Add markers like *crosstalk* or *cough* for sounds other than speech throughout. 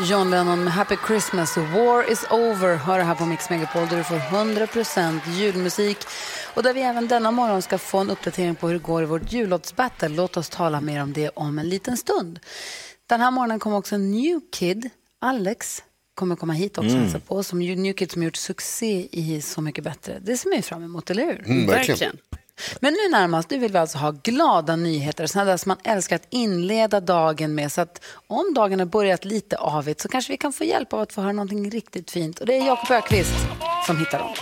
John Lennon med Happy Christmas, War is over, hör här på Mix Megapol där du får 100% julmusik och där vi även denna morgon ska få en uppdatering på hur det går i vårt jullåtsbattle. Låt oss tala mer om det om en liten stund. Den här morgonen kommer också en new kid, Alex, kommer komma hit också mm. på, som New Kid som gjort succé i Så mycket bättre. Det ser man ju fram emot, eller hur? Mm, verkligen. Men nu närmast, nu vill vi alltså ha glada nyheter, sådana där som man älskar att inleda dagen med. Så att om dagen har börjat lite avigt så kanske vi kan få hjälp av att få höra någonting riktigt fint. Och det är Jakob Ökvist som hittar dem.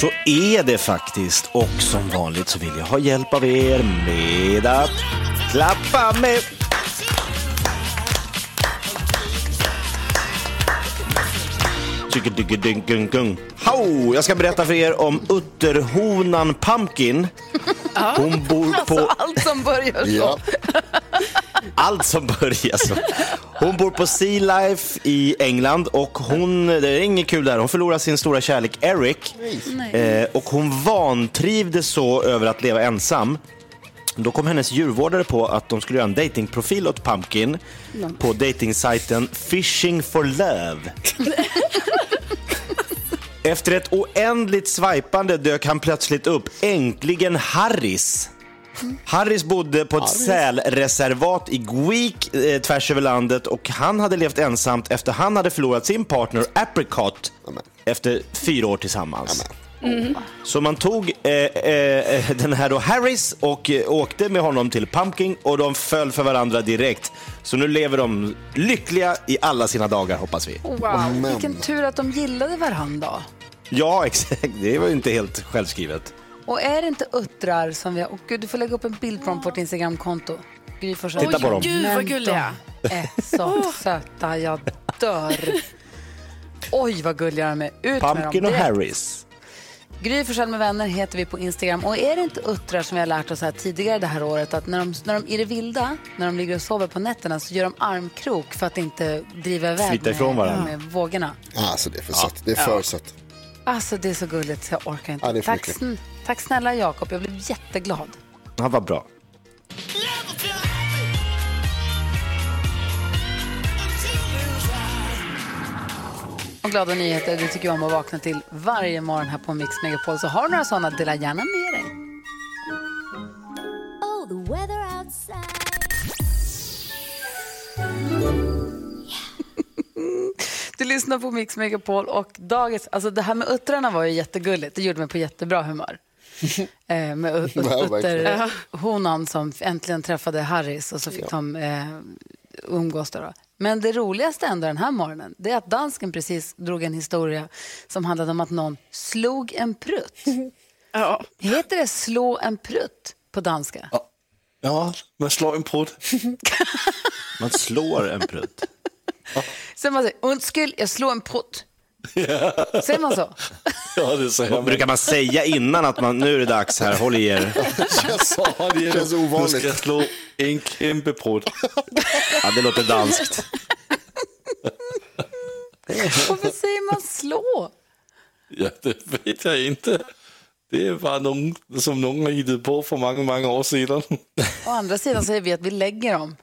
Så är det faktiskt. Och som vanligt så vill jag ha hjälp av er med att klappa med Jag ska berätta för er om utterhonan Pumpkin. Hon bor på... Alltså allt som börjar så. Ja. Allt som börjar så. Hon bor på Sea Life i England och hon, det är inget kul där, hon förlorar sin stora kärlek Eric. Eh, och hon vantrivdes så över att leva ensam då kom hennes djurvårdare på att de skulle göra en datingprofil åt Pumpkin no. på datingsajten Fishing for Love. Efter ett oändligt swipande dök han plötsligt upp, äntligen Harris. Harris bodde på ett Harris. sälreservat i Gweek eh, tvärs över landet och han hade levt ensamt efter han hade förlorat sin partner Apricot Amen. efter fyra år tillsammans. Mm. Så man tog eh, eh, den här då Harris och eh, åkte med honom till Pumpkin och de föll för varandra direkt. Så nu lever de lyckliga i alla sina dagar hoppas vi. Wow, vilken tur att de gillade varandra. Ja, *laughs* exakt. Det var ju inte helt självskrivet. Och är det inte uttrar som vi har... Oh, Gud, du får lägga upp en bild på dem på vårt Instagramkonto. Titta på dem. Gud vad gulliga. De är *laughs* så söta, jag dör. *laughs* Oj vad gulliga de är. Ut Pumpkin med dem. och Harris. Gry Forssell med vänner heter vi på Instagram. Och är det inte uttrar som vi har lärt oss här tidigare det här året att när de, när de i det vilda, när de ligger och sover på nätterna så gör de armkrok för att inte driva iväg med, ifrån varandra. med vågorna. Alltså det är för ja. sött. Det är för ja. sött. Alltså det är så gulligt så jag orkar inte. Ja, tack, tack snälla Jakob, jag blev jätteglad. Han var bra. Och glada nyheter, det tycker jag om att vakna till varje morgon här på Mix Megapol. Så har du några sådana, dela gärna med dig. Oh, the weather outside. *laughs* Du lyssnar på Mix Megapol och dagens, alltså det här med uttrarna var ju jättegulligt. Det gjorde mig på jättebra humör. *laughs* eh, med utterhonan som äntligen träffade Harris och så fick ja. de eh, umgås. Då, då. Men det roligaste ändå den här morgonen det är att dansken precis drog en historia som handlade om att någon slog en prutt. *laughs* Ja. Heter det slå en prutt på danska? Ja, ja man slår en prutt. *laughs* man slår en prutt. Ja. Så man säger, undskyld, jag slår en prutt. Ja. Säger man så? Ja, det säger man. Brukar man säga innan att man, nu är det dags här, håll i er? Jag sa det, det känns ovanligt. Nu ska jag slå en kämpeprutt. Ja, det låter danskt. Varför säger man slå? Ja, det vet jag inte. Det var någon som någon har hittat på för många, många år sedan. Å andra sidan säger vi att vi lägger dem.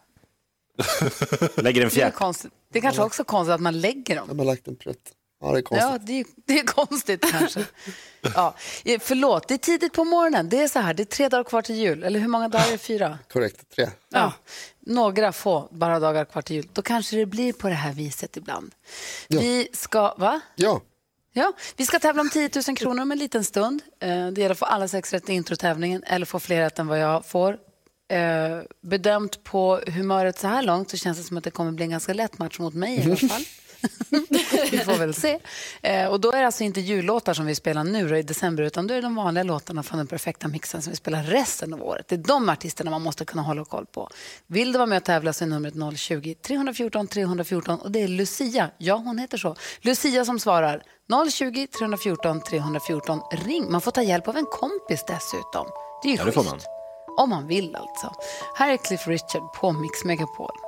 lägger en fjärt. Det är, det är kanske också konstigt att man lägger dem. Jag har lagt en prutt. Ja, det är konstigt. Ja, det *laughs* det är konstigt kanske. ja, förlåt, det är tidigt på morgonen. Det är så här, det är tre dagar kvar till jul. Eller hur många dagar är det? Fyra? Korrekt, tre. Ja. Några få bara dagar kvar till jul. Då kanske det blir på det här viset ibland. Ja. Vi ska, va? Ja. Ja, vi ska tävla om 10 000 kronor om en liten stund. Eh, det gäller att få alla sex rätt i introtävlingen eller få fler rätt än vad jag får. Eh, bedömt på humöret så här långt så känns det som att det kommer bli en ganska lätt match mot mig i alla *laughs* fall. *laughs* vi får väl se. Eh, och då är det alltså inte jullåtar som vi spelar nu i december utan då är det de vanliga låtarna från den perfekta mixen som vi spelar resten av året. Det är de artisterna man måste kunna hålla koll på. Vill du vara med och tävla så är numret 020-314 314 och det är Lucia. Ja, hon heter så. Lucia som svarar 020 314 314. Ring. Man får ta hjälp av en kompis dessutom. Det är ju Ja, schysst. Om man vill alltså. Här är Cliff Richard på Mix Megapol.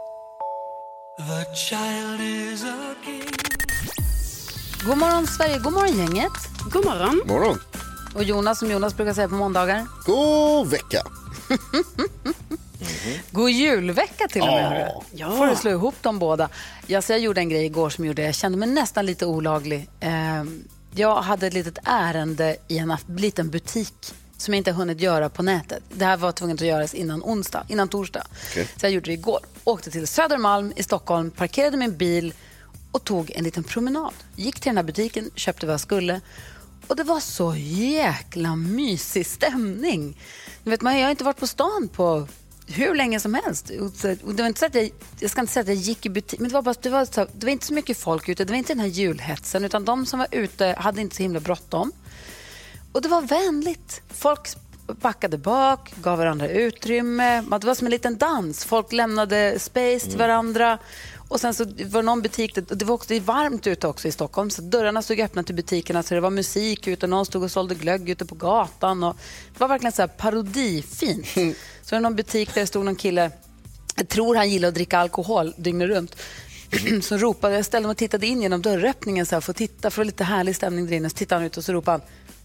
God morgon Sverige, god morgon gänget. God morgon. Morgon. Och Jonas som Jonas brukar säga på måndagar. God vecka. *laughs* God julvecka till och med. hörru. Ja. Får du slå ihop de båda. Ja, så jag gjorde en grej igår som gjorde jag kände mig nästan lite olaglig. Ehm, jag hade ett litet ärende i en liten butik som jag inte har hunnit göra på nätet. Det här var tvunget att göras innan onsdag, innan torsdag. Okej. Så jag gjorde det igår. Åkte till Södermalm i Stockholm, parkerade min bil och tog en liten promenad. Gick till den här butiken, köpte vad jag skulle. Och det var så jäkla mysig stämning. Du vet, man, jag har inte varit på stan på hur länge som helst. Och det var inte så att jag, jag ska inte säga att jag gick i butik, men det var, bara, det, var så, det var inte så mycket folk ute. Det var inte den här julhetsen, utan de som var ute hade inte så himla bråttom. Och det var vänligt. Folk backade bak, gav varandra utrymme. Det var som en liten dans. Folk lämnade space till varandra. Och sen så var det någon butik, det var också det varmt ute också i Stockholm, så dörrarna stod öppna till butikerna så det var musik ute, någon stod och sålde glögg ute på gatan. Och det var verkligen så här parodifint. Så var det någon butik där det stod någon kille, jag tror han gillar att dricka alkohol dygnet runt. *clears throat* så ropade, jag ställde mig och tittade in genom dörröppningen så här, för att titta, för lite härlig stämning där inne. Så tittade han ut och så ropade han,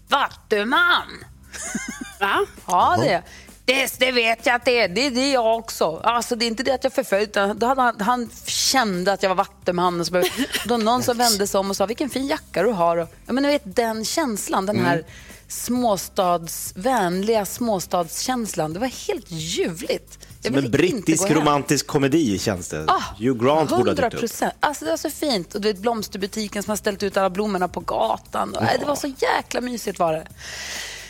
Vattuman! Va? Ja, det, det, det vet jag att det är. Det är det jag också. Alltså, det är inte det att jag förföljt. utan Då hade han, han kände att jag var vattuman. Och så började, *laughs* då någon som vände sig om och sa vilken fin jacka du har. Och, ja, men, ni vet, den känslan, den här småstadsvänliga småstadskänslan. Det var helt ljuvligt. Som en brittisk romantisk komedi känns det. Ah, Hugh Grant borde ha 100 dykt upp. procent. Alltså det var så fint. Och du vet blomsterbutiken som har ställt ut alla blommorna på gatan. Och, nej, Det var så jäkla mysigt var det.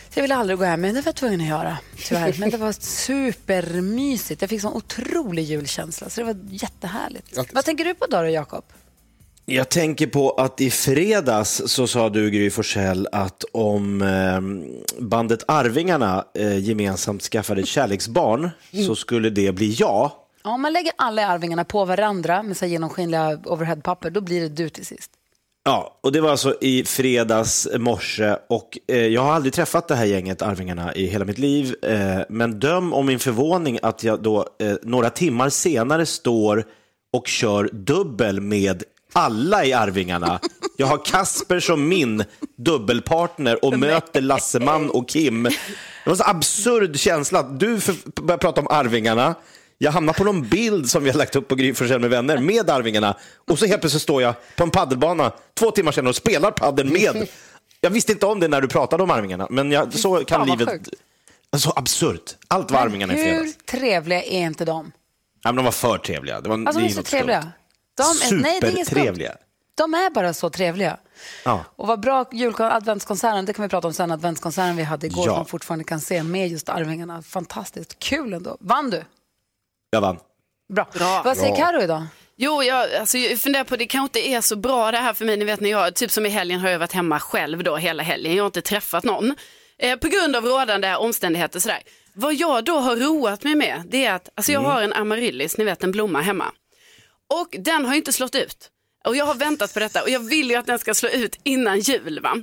Så jag ville aldrig gå hem, men det var jag tvungen att göra. Tyvärr. Men det var supermysigt. Jag fick sån otrolig julkänsla. Så det var jättehärligt. Grattis. Vad tänker du på då, då Jakob? Jag tänker på att i fredags så sa du, Gry Forssell, att om eh, bandet Arvingarna eh, gemensamt skaffade ett kärleksbarn så skulle det bli jag. Ja, Om man lägger alla arvingarna på varandra med så genomskinliga overheadpapper, då blir det du till sist. Ja, och det var alltså i fredags morse och eh, jag har aldrig träffat det här gänget Arvingarna i hela mitt liv. Eh, men döm om min förvåning att jag då eh, några timmar senare står och kör dubbel med alla i Arvingarna. Jag har Kasper som min dubbelpartner och möter Lasseman och Kim. Det var en så absurd känsla att du börjar prata om Arvingarna. Jag hamnar på någon bild som vi har lagt upp på Gry med vänner med Arvingarna och så helt plötsligt står jag på en paddelbana två timmar senare och spelar padel med. Jag visste inte om det när du pratade om Arvingarna, men jag, så kan Fan, livet... sjukt. Så absurt. Allt var Arvingarna i Hur fredags. trevliga är inte de? Ja, men de var för trevliga. Det var, Alltså, det de är så något skumt. Trevliga. De är, nej, det är inget skumt. De är bara så trevliga. Ja. Och vad bra julkon- adventskonserten, det kan vi prata om sen, adventskonserten vi hade igår Ja. som fortfarande kan se med just Arvingarna. Fantastiskt kul ändå. Vann du? Jag vann. Bra. Bra. Vad säger. Karo idag? Jo, jag, alltså, jag funderar på det kanske inte är så bra det här för mig. Ni vet när jag, typ som i helgen har jag varit hemma själv då hela helgen. Jag har inte träffat någon. Eh, på grund av rådande omständigheter sådär. Vad jag då har roat mig med det är att alltså, jag har en amaryllis, ni vet en blomma hemma. Och den har inte slått ut. Och jag har väntat på detta och jag vill ju att den ska slå ut innan jul. Va?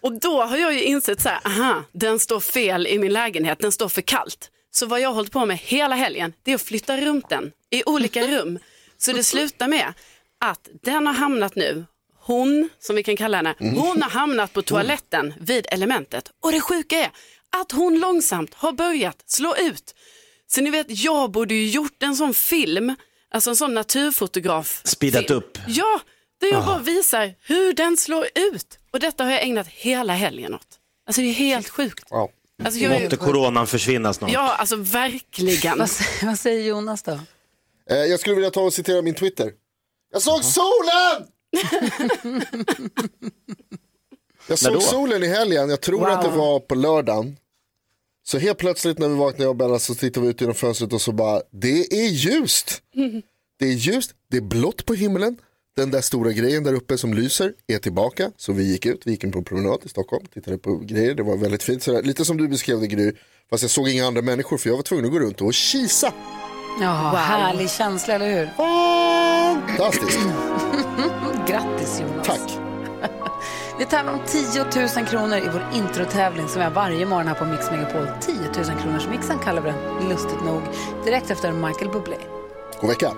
Och då har jag ju insett så här, aha, den står fel i min lägenhet, den står för kallt. Så vad jag har hållit på med hela helgen, det är att flytta runt den i olika rum. Så det slutar med att den har hamnat nu, hon, som vi kan kalla henne, hon har hamnat på toaletten vid elementet. Och det sjuka är att hon långsamt har börjat slå ut. Så ni vet, jag borde ju gjort en sån film, alltså en sån naturfotograf. Speedat upp. Ja, där jag bara visar hur den slår ut. Och detta har jag ägnat hela helgen åt. Alltså det är helt sjukt. Ja. Alltså, jag Måtte coronan försvinna snart. ja, alltså verkligen. Vad, säger- vad säger Jonas då? Eh, jag skulle vilja ta och citera min Twitter. Jag såg solen! *laughs* jag såg solen i helgen, jag tror Wow. att det var på lördagen. Så helt plötsligt när vi vaknade jag och Bella så tittar vi ut genom fönstret och så bara, det är ljust. *laughs* Det är ljust, det är blått på himlen. Den där stora grejen där uppe som lyser är tillbaka. Så vi gick ut, vi gick in på en promenad i Stockholm, tittade på grejer, det var väldigt fint. Sådär. Lite som du beskrev det Gry, fast jag såg inga andra människor för jag var tvungen att gå runt och kisa. Ja, härlig känsla, eller hur? Fantastiskt, *laughs* Grattis Jonas. tack. Vi tävlar om 10 000 kronor i vår introtävling som vi har varje morgon här på Mix Megapol. 10 000 kronors mixen kallar vi den, lustigt nog. Direkt efter Michael Bublé. God vecka.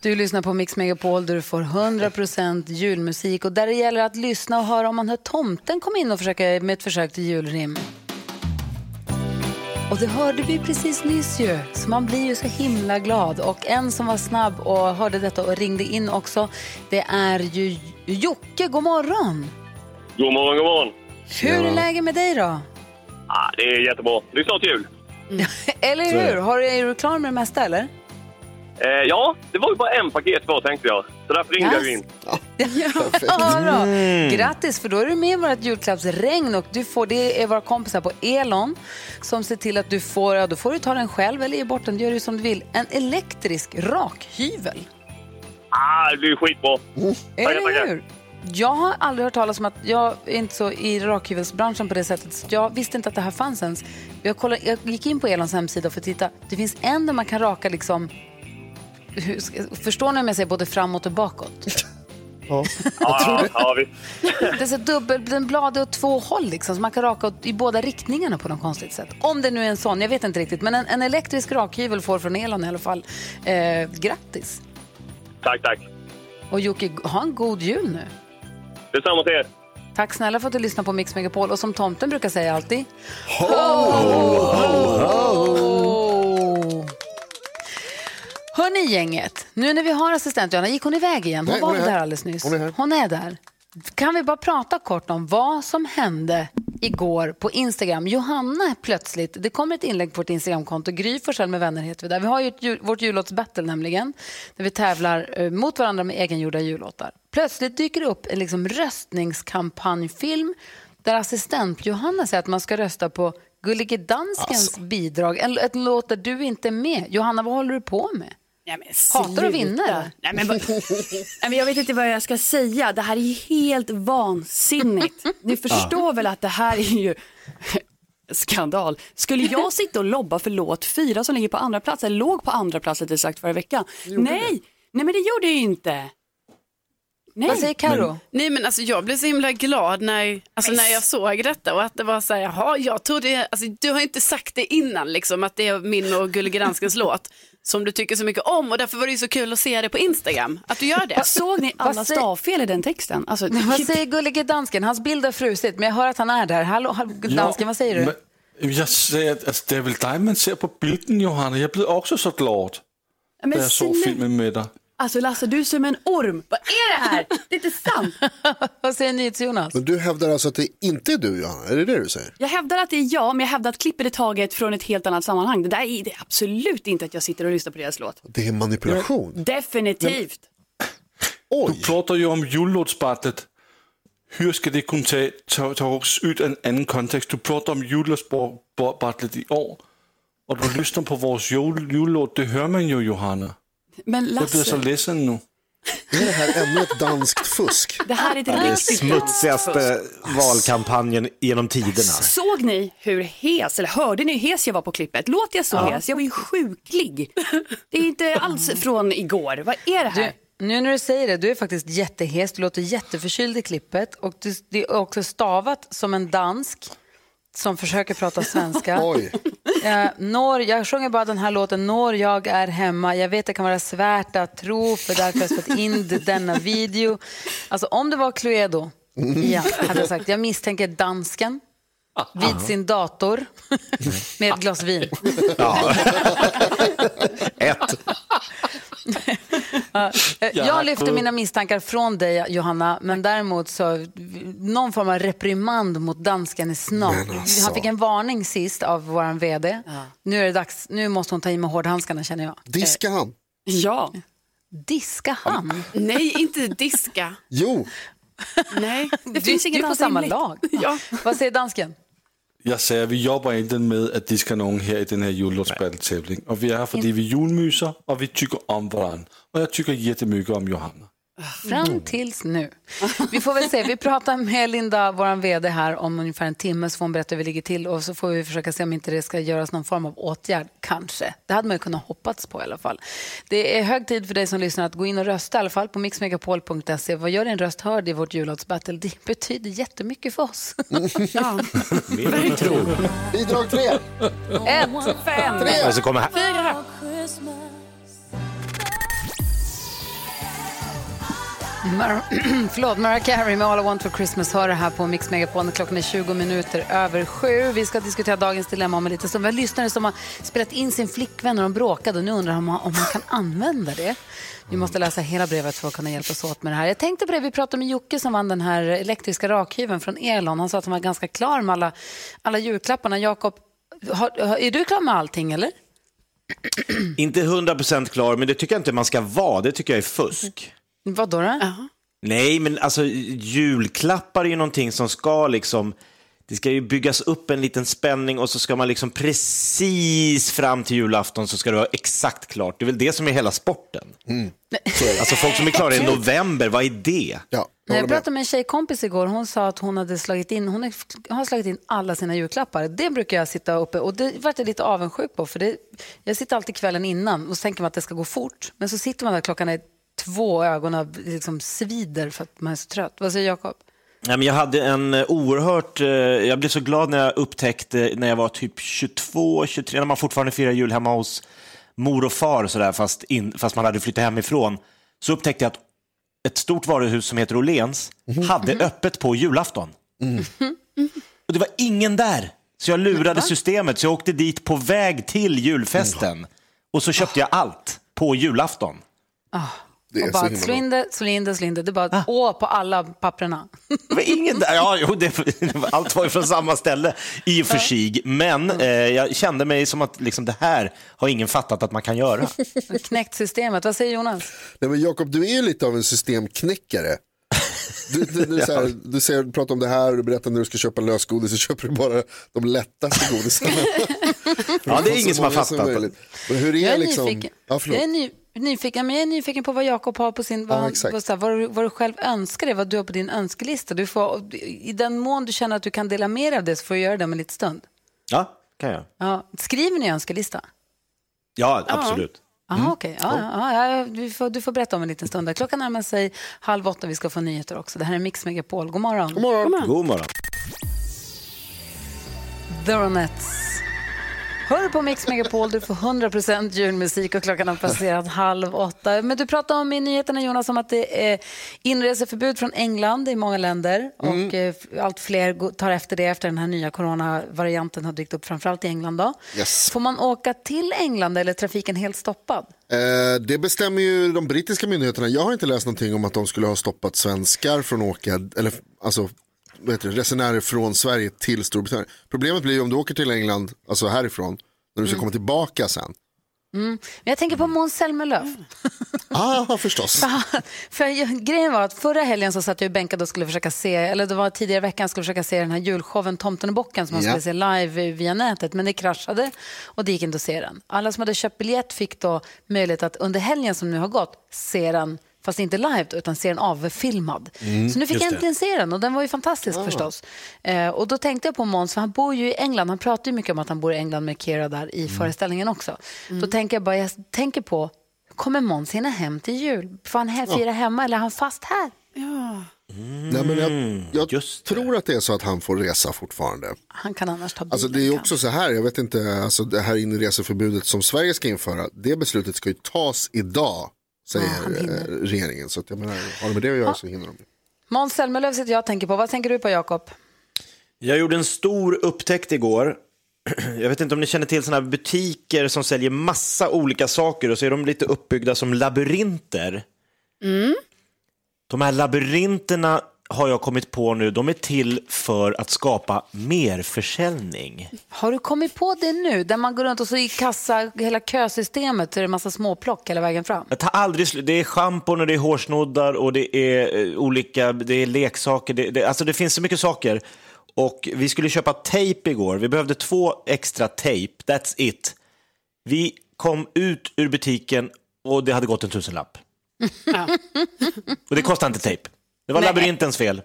Du lyssnar på Mix Megapol där du får 100% julmusik och där det gäller att lyssna och höra om man hör tomten komma in och försöka med ett försök till julrim. Och det hörde vi precis nyss ju, så man blir ju så himla glad. Och en som var snabb och hörde detta och ringde in också, det är ju Jocke. God morgon! God morgon, god morgon. Hur är läget med dig då? Ah, det är jättebra. Det är snart jul. *laughs* Eller hur? Har du, är du klar med det mesta eller? Eh, ja, det var ju bara en paket kvar tänkte jag. Så därför ringde jag ju in. Ja, *laughs* då. Grattis, för då är du med i vårt julklappsregn och du får, det är våra kompisar på Elon som ser till att du får, ja, då får du ta den själv eller ge bort den, gör du som du vill, en elektrisk rakhyvel. Ah, det blir skitbra. Tackar, Eller hur? Jag har aldrig hört talas om att, jag är inte så i rakhyvelsbranschen på det sättet, så jag visste inte att det här fanns ens. Jag, kollade, jag gick in på Elons hemsida för att titta, det finns en där man kan raka liksom, hur, förstår ni om jag säger både framåt och bakåt? *laughs* Ja, ja, ja, visst. Det är så dubbel, den blad åt två håll liksom, så man kan raka åt, i båda riktningarna på något konstigt sätt. Om det nu är en sån, jag vet inte riktigt. Men en, en elektrisk rakhyvel får från Elon i alla fall. Eh, grattis! Tack, tack. Och Jocke, ha en god jul nu. Detsamma till er. Tack snälla för att du lyssnar på Mix Megapol. Och som tomten brukar säga alltid... Ho! Hörni gänget, nu när vi har assistent Johanna, gick hon iväg igen? Hon Nej, var hon där alldeles nyss? Hon är. Hon är där. Kan vi bara prata kort om vad som hände igår på Instagram? Johanna plötsligt, det kommer ett inlägg på vårt Instagramkonto, Gry Forssell med vänner heter vi där. Vi har ju ett, jul- vårt jullåtsbattle nämligen, där vi tävlar eh, mot varandra med egengjorda jullåtar. Plötsligt dyker det upp en liksom röstningskampanjfilm där assistent Johanna säger att man ska rösta på Gullige Danskens bidrag, en, en låt där du inte är med. Johanna, vad håller du på med? Nej, men Hatar du att vinna? Nej, men, *laughs* Nej, men jag vet inte vad jag ska säga. Det här är helt vansinnigt. Ni förstår väl att det här är ju *laughs* skandal. Skulle jag sitta och lobba för låt fyra som ligger på andra plats, eller låg på andra plats rättare sagt förra veckan? Nej, nej men det gjorde jag ju inte. Nej. Vad säger Karo? Nej men alltså jag blev så himla glad när, alltså, när jag såg detta och att det var så här, jaha jag trodde, alltså, du har inte sagt det innan liksom att det är min och Gullige Danskens *laughs* låt som du tycker så mycket om och därför var det ju så kul att se det på Instagram, att du gör det. Såg ni alla säger- stavfel i den texten? Alltså, Vad säger Gullige Dansken? Hans bild har frusit, men jag hör att han är där. Hallå, hallå, dansken, vad säger du? Men, jag säger att alltså, det är väl dig man ser på bilden Johanna. Jag blev också så glad men när jag såg filmen med dig. Alltså Lasse, du är som en orm. Vad är det här? Det är inte sant. *laughs* Vad säger NyhetsJonas? Men du hävdar alltså att det inte är du Johanna? Är det det du säger? Jag hävdar att det är jag, men jag hävdar att klippet är taget från ett helt annat sammanhang. Det där är, det är absolut inte att jag sitter och lyssnar på deras låt. Det är manipulation. Definitivt. Oj! Du pratar ju om jullåtsbattlet. Hur ska det kunna ta, ta, tas ut en annan kontext? Du pratar om jullåtsbattlet i år. Och du lyssnar på vår jul, jullåt, det hör man ju Johanna. Men Jag blir så Lasse, ledsen nu. Är det här ännu ett danskt fusk? det här är ett Det riktigt smutsigaste valkampanjen genom tiderna. Såg ni hur hes, eller hörde ni hur hes jag var på klippet? Låt jag så hes? Jag var ju sjuklig. Det är inte alls från igår. Vad är det här? Du, nu när du säger det, du är faktiskt jättehes, du låter jätteförkyld i klippet och du, det är också stavat som en dansk som försöker prata svenska. *laughs* Oj. Eh, når, jag sjunger bara den här låten, Når jag är hemma. Jag vet det kan vara svårt att tro för därför har jag spelat in denna video. Alltså om det var Cluedo, ja, hade jag sagt. Jag misstänker dansken vid sin dator *laughs* med ett glas vin. *laughs* Ett. Eh, Ja, Jag lyfter mina misstankar från dig, Johanna, men däremot så någon form av reprimand mot dansken är snart. Alltså. Han fick en varning sist av vår vd. Nu är det dags, nu måste hon ta i med hårdhandskarna känner jag. Diska han? Ja. Diska han? Nej, inte diska. Jo, Nej. Det Du, finns du inget är på samma lag. Ja. Vad säger dansken? Jag säger, vi jobbar inte med att diska någon här i den här jullåtsbattletävlingen. Och vi är här för att vi julmyser och vi tycker om varandra. Och jag tycker jättemycket om Johanna. Fram tills nu. Vi får väl se. Vi pratar med Linda, vår vd här om ungefär en timme så får hon berätta hur vi ligger till och så får vi försöka se om inte det ska göras någon form av åtgärd, kanske. Det hade man ju kunnat hoppats på i alla fall. Det är hög tid för dig som lyssnar att gå in och rösta i alla fall på mixmegapol.se. Vad gör din röst hörd i vårt jullåtsbattle? Det betyder jättemycket för oss. *laughs* Ja. Bidrag tre. Ett, Fem. Här. Fyra. Mar- *clears throat* Förlåt, Mariah Carey med All I Want For Christmas hör det här på Mix Megapol. Klockan är 20 minuter över sju. Vi ska diskutera dagens dilemma om en liten stund. Vi har lyssnare som har spelat in sin flickvän när de bråkade och nu undrar om man, om man kan använda det. Vi måste läsa hela brevet för att kunna hjälpas åt med det här. Jag tänkte på det, vi pratade med Jocke som vann den här elektriska rakhyveln från Elon. Han sa att han var ganska klar med alla, alla julklapparna. Jakob, är du klar med allting eller? *clears throat* Inte 100% klar, men det tycker jag inte man ska vara. Det tycker jag är fusk. Vad då? då? Nej, men alltså julklappar är ju någonting som ska liksom, det ska ju byggas upp en liten spänning och så ska man liksom precis fram till julafton så ska det vara exakt klart. Det är väl det som är hela sporten. *laughs* Alltså folk som är klara i november, vad är det? Ja, jag jag pratade med en tjejkompis igår. Hon sa att hon hade slagit in, hon har slagit in alla sina julklappar. Det brukar jag sitta uppe och det vart jag lite avundsjuk på. För det, jag sitter alltid kvällen innan och så tänker man att det ska gå fort. Men så sitter man där klockan är två och ögonen liksom svider för att man är så trött. Vad säger Jakob? Nej, men jag hade en eh, oerhört, eh, jag blev så glad när jag upptäckte när jag var typ 22, 23, när man fortfarande firar jul hemma hos mor och far sådär, fast, in, fast man hade flyttat hemifrån. Så upptäckte jag att ett stort varuhus som heter Åhléns hade öppet på julafton. Och det var ingen där. Så jag lurade systemet, så jag åkte dit på väg till julfesten. Och så köpte jag allt på julafton. Det Och så bara himla slå in det, slå in det, slå in det. Det är bara å på alla papperna. Ingen där. Ja, jo, det, *laughs* allt var ju från samma ställe i och för sig. Men eh, jag kände mig som att liksom, det här har ingen fattat att man kan göra. *laughs* Knäckt systemet. Vad säger Jonas? Nej, men Jakob, du är ju lite av en systemknäckare. Du, du, du, så här, *laughs* du, säger, du pratar om det här, du berättar när du ska köpa lösgodis så köper du bara de lättaste godisarna. Ja, det är ingen Så som har fattat. Men hur är Jag är liksom... nyfiken. Ja, förlåt. jag är ny, nyfiken, men jag är nyfiken på vad Jakob har på sin, vad, Ja, han- exakt. vad, så här, vad, du, vad du själv önskar dig, vad du har på din önskelista. Du får, I den mån du känner att du kan dela med dig av det så får du göra det om en liten stund. Ja, kan jag. Ja, skriver ni önskelista? Ja, absolut. Aha, okej. Ja, ja, ja, du, får, du får berätta om en liten stund. Där. Klockan närmar sig halv åtta. Vi ska få nyheter också. Det här är Mix Megapol. God morgon. God morgon. God morgon. The Ronettes. Hör på Mix Megapol, du får 100% julmusik och klockan har passerat halv åtta. Men du pratade om i nyheterna Jonas om att det är inreseförbud från England i många länder och eh, allt fler tar efter det efter den här nya coronavarianten har dykt upp, framförallt i England. Då. Yes. Får man åka till England eller är trafiken helt stoppad? Eh, det bestämmer ju de brittiska myndigheterna. Jag har inte läst någonting om att de skulle ha stoppat svenskar från att åka, eller alltså heter det, resenärer från Sverige till Storbritannien. Problemet blir ju om du åker till England, alltså härifrån, när du ska komma tillbaka sen. Men jag tänker på Måns Zelmerlöw. Ah, förstås. *laughs* För jag, grejen var att förra helgen så satt jag bänkad och skulle försöka se, eller det var tidigare i veckan, skulle försöka se den här julshowen Tomten och bocken som man Ja. skulle se live via nätet, men det kraschade och det gick inte att se den. Alla som hade köpt biljett fick då möjlighet att under helgen som nu har gått se den fast inte live då, utan se den avfilmad. så nu fick jag äntligen se den och den var ju fantastisk förstås. Eh, och då tänkte jag på Måns, för han bor ju i England, han pratar ju mycket om att han bor i England med Kira där i föreställningen också. Då tänker jag bara, jag tänker på Kommer Måns hinna hem till jul? Får han he- fira hemma eller är han fast här? Nej, men jag jag just det. tror att det är så att han får resa fortfarande. Han kan annars ta bilen. Alltså det är också så här, jag vet inte, alltså det här inreseförbudet som Sverige ska införa, det beslutet ska ju tas idag, säger hinner. eh, regeringen. Så att jag menar, har det med det att göra så hinner de. Måns Zelmerlöw sitter jag och tänker på. Vad tänker du på Jakob? Jag gjorde en stor upptäckt igår. *clears throat* Jag vet inte om ni känner till sådana här butiker som säljer massa olika saker och så är de lite uppbyggda som labyrinter. De här labyrinterna har jag kommit på nu, de är till för att skapa merförsäljning. Har du kommit på det nu? Där man går runt och så i kassa, hela kösystemet så är det en massa småplock hela vägen fram. Jag tar aldrig slut. Det är schampon och det är hårsnoddar och det är eh, olika, det är leksaker. Det, det, alltså det finns så mycket saker. Och vi skulle köpa tejp igår. Vi behövde två extra tejp. That's it. Vi kom ut ur butiken och det hade gått en tusenlapp. Och det kostar inte tejp. Det var Nej. labyrintens fel.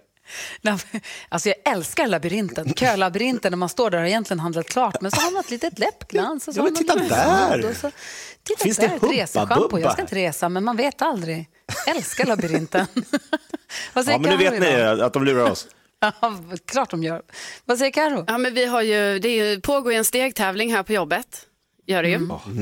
Alltså jag älskar labyrinten, kölabyrinten när man står där och har egentligen handlat klart men så har man ett litet läppglans och så Ja, men titta där. så, titta Finns det där, ett Hubba reseschampo. Jag ska inte resa men man vet aldrig. Älskar labyrinten. *laughs* Vad säger Ja, men nu vet ni idag? att de lurar oss. *laughs* Ja, klart de gör. Vad säger Karo? Ja, men vi har ju, det pågår ju en stegtävling här på jobbet. Gör det ju.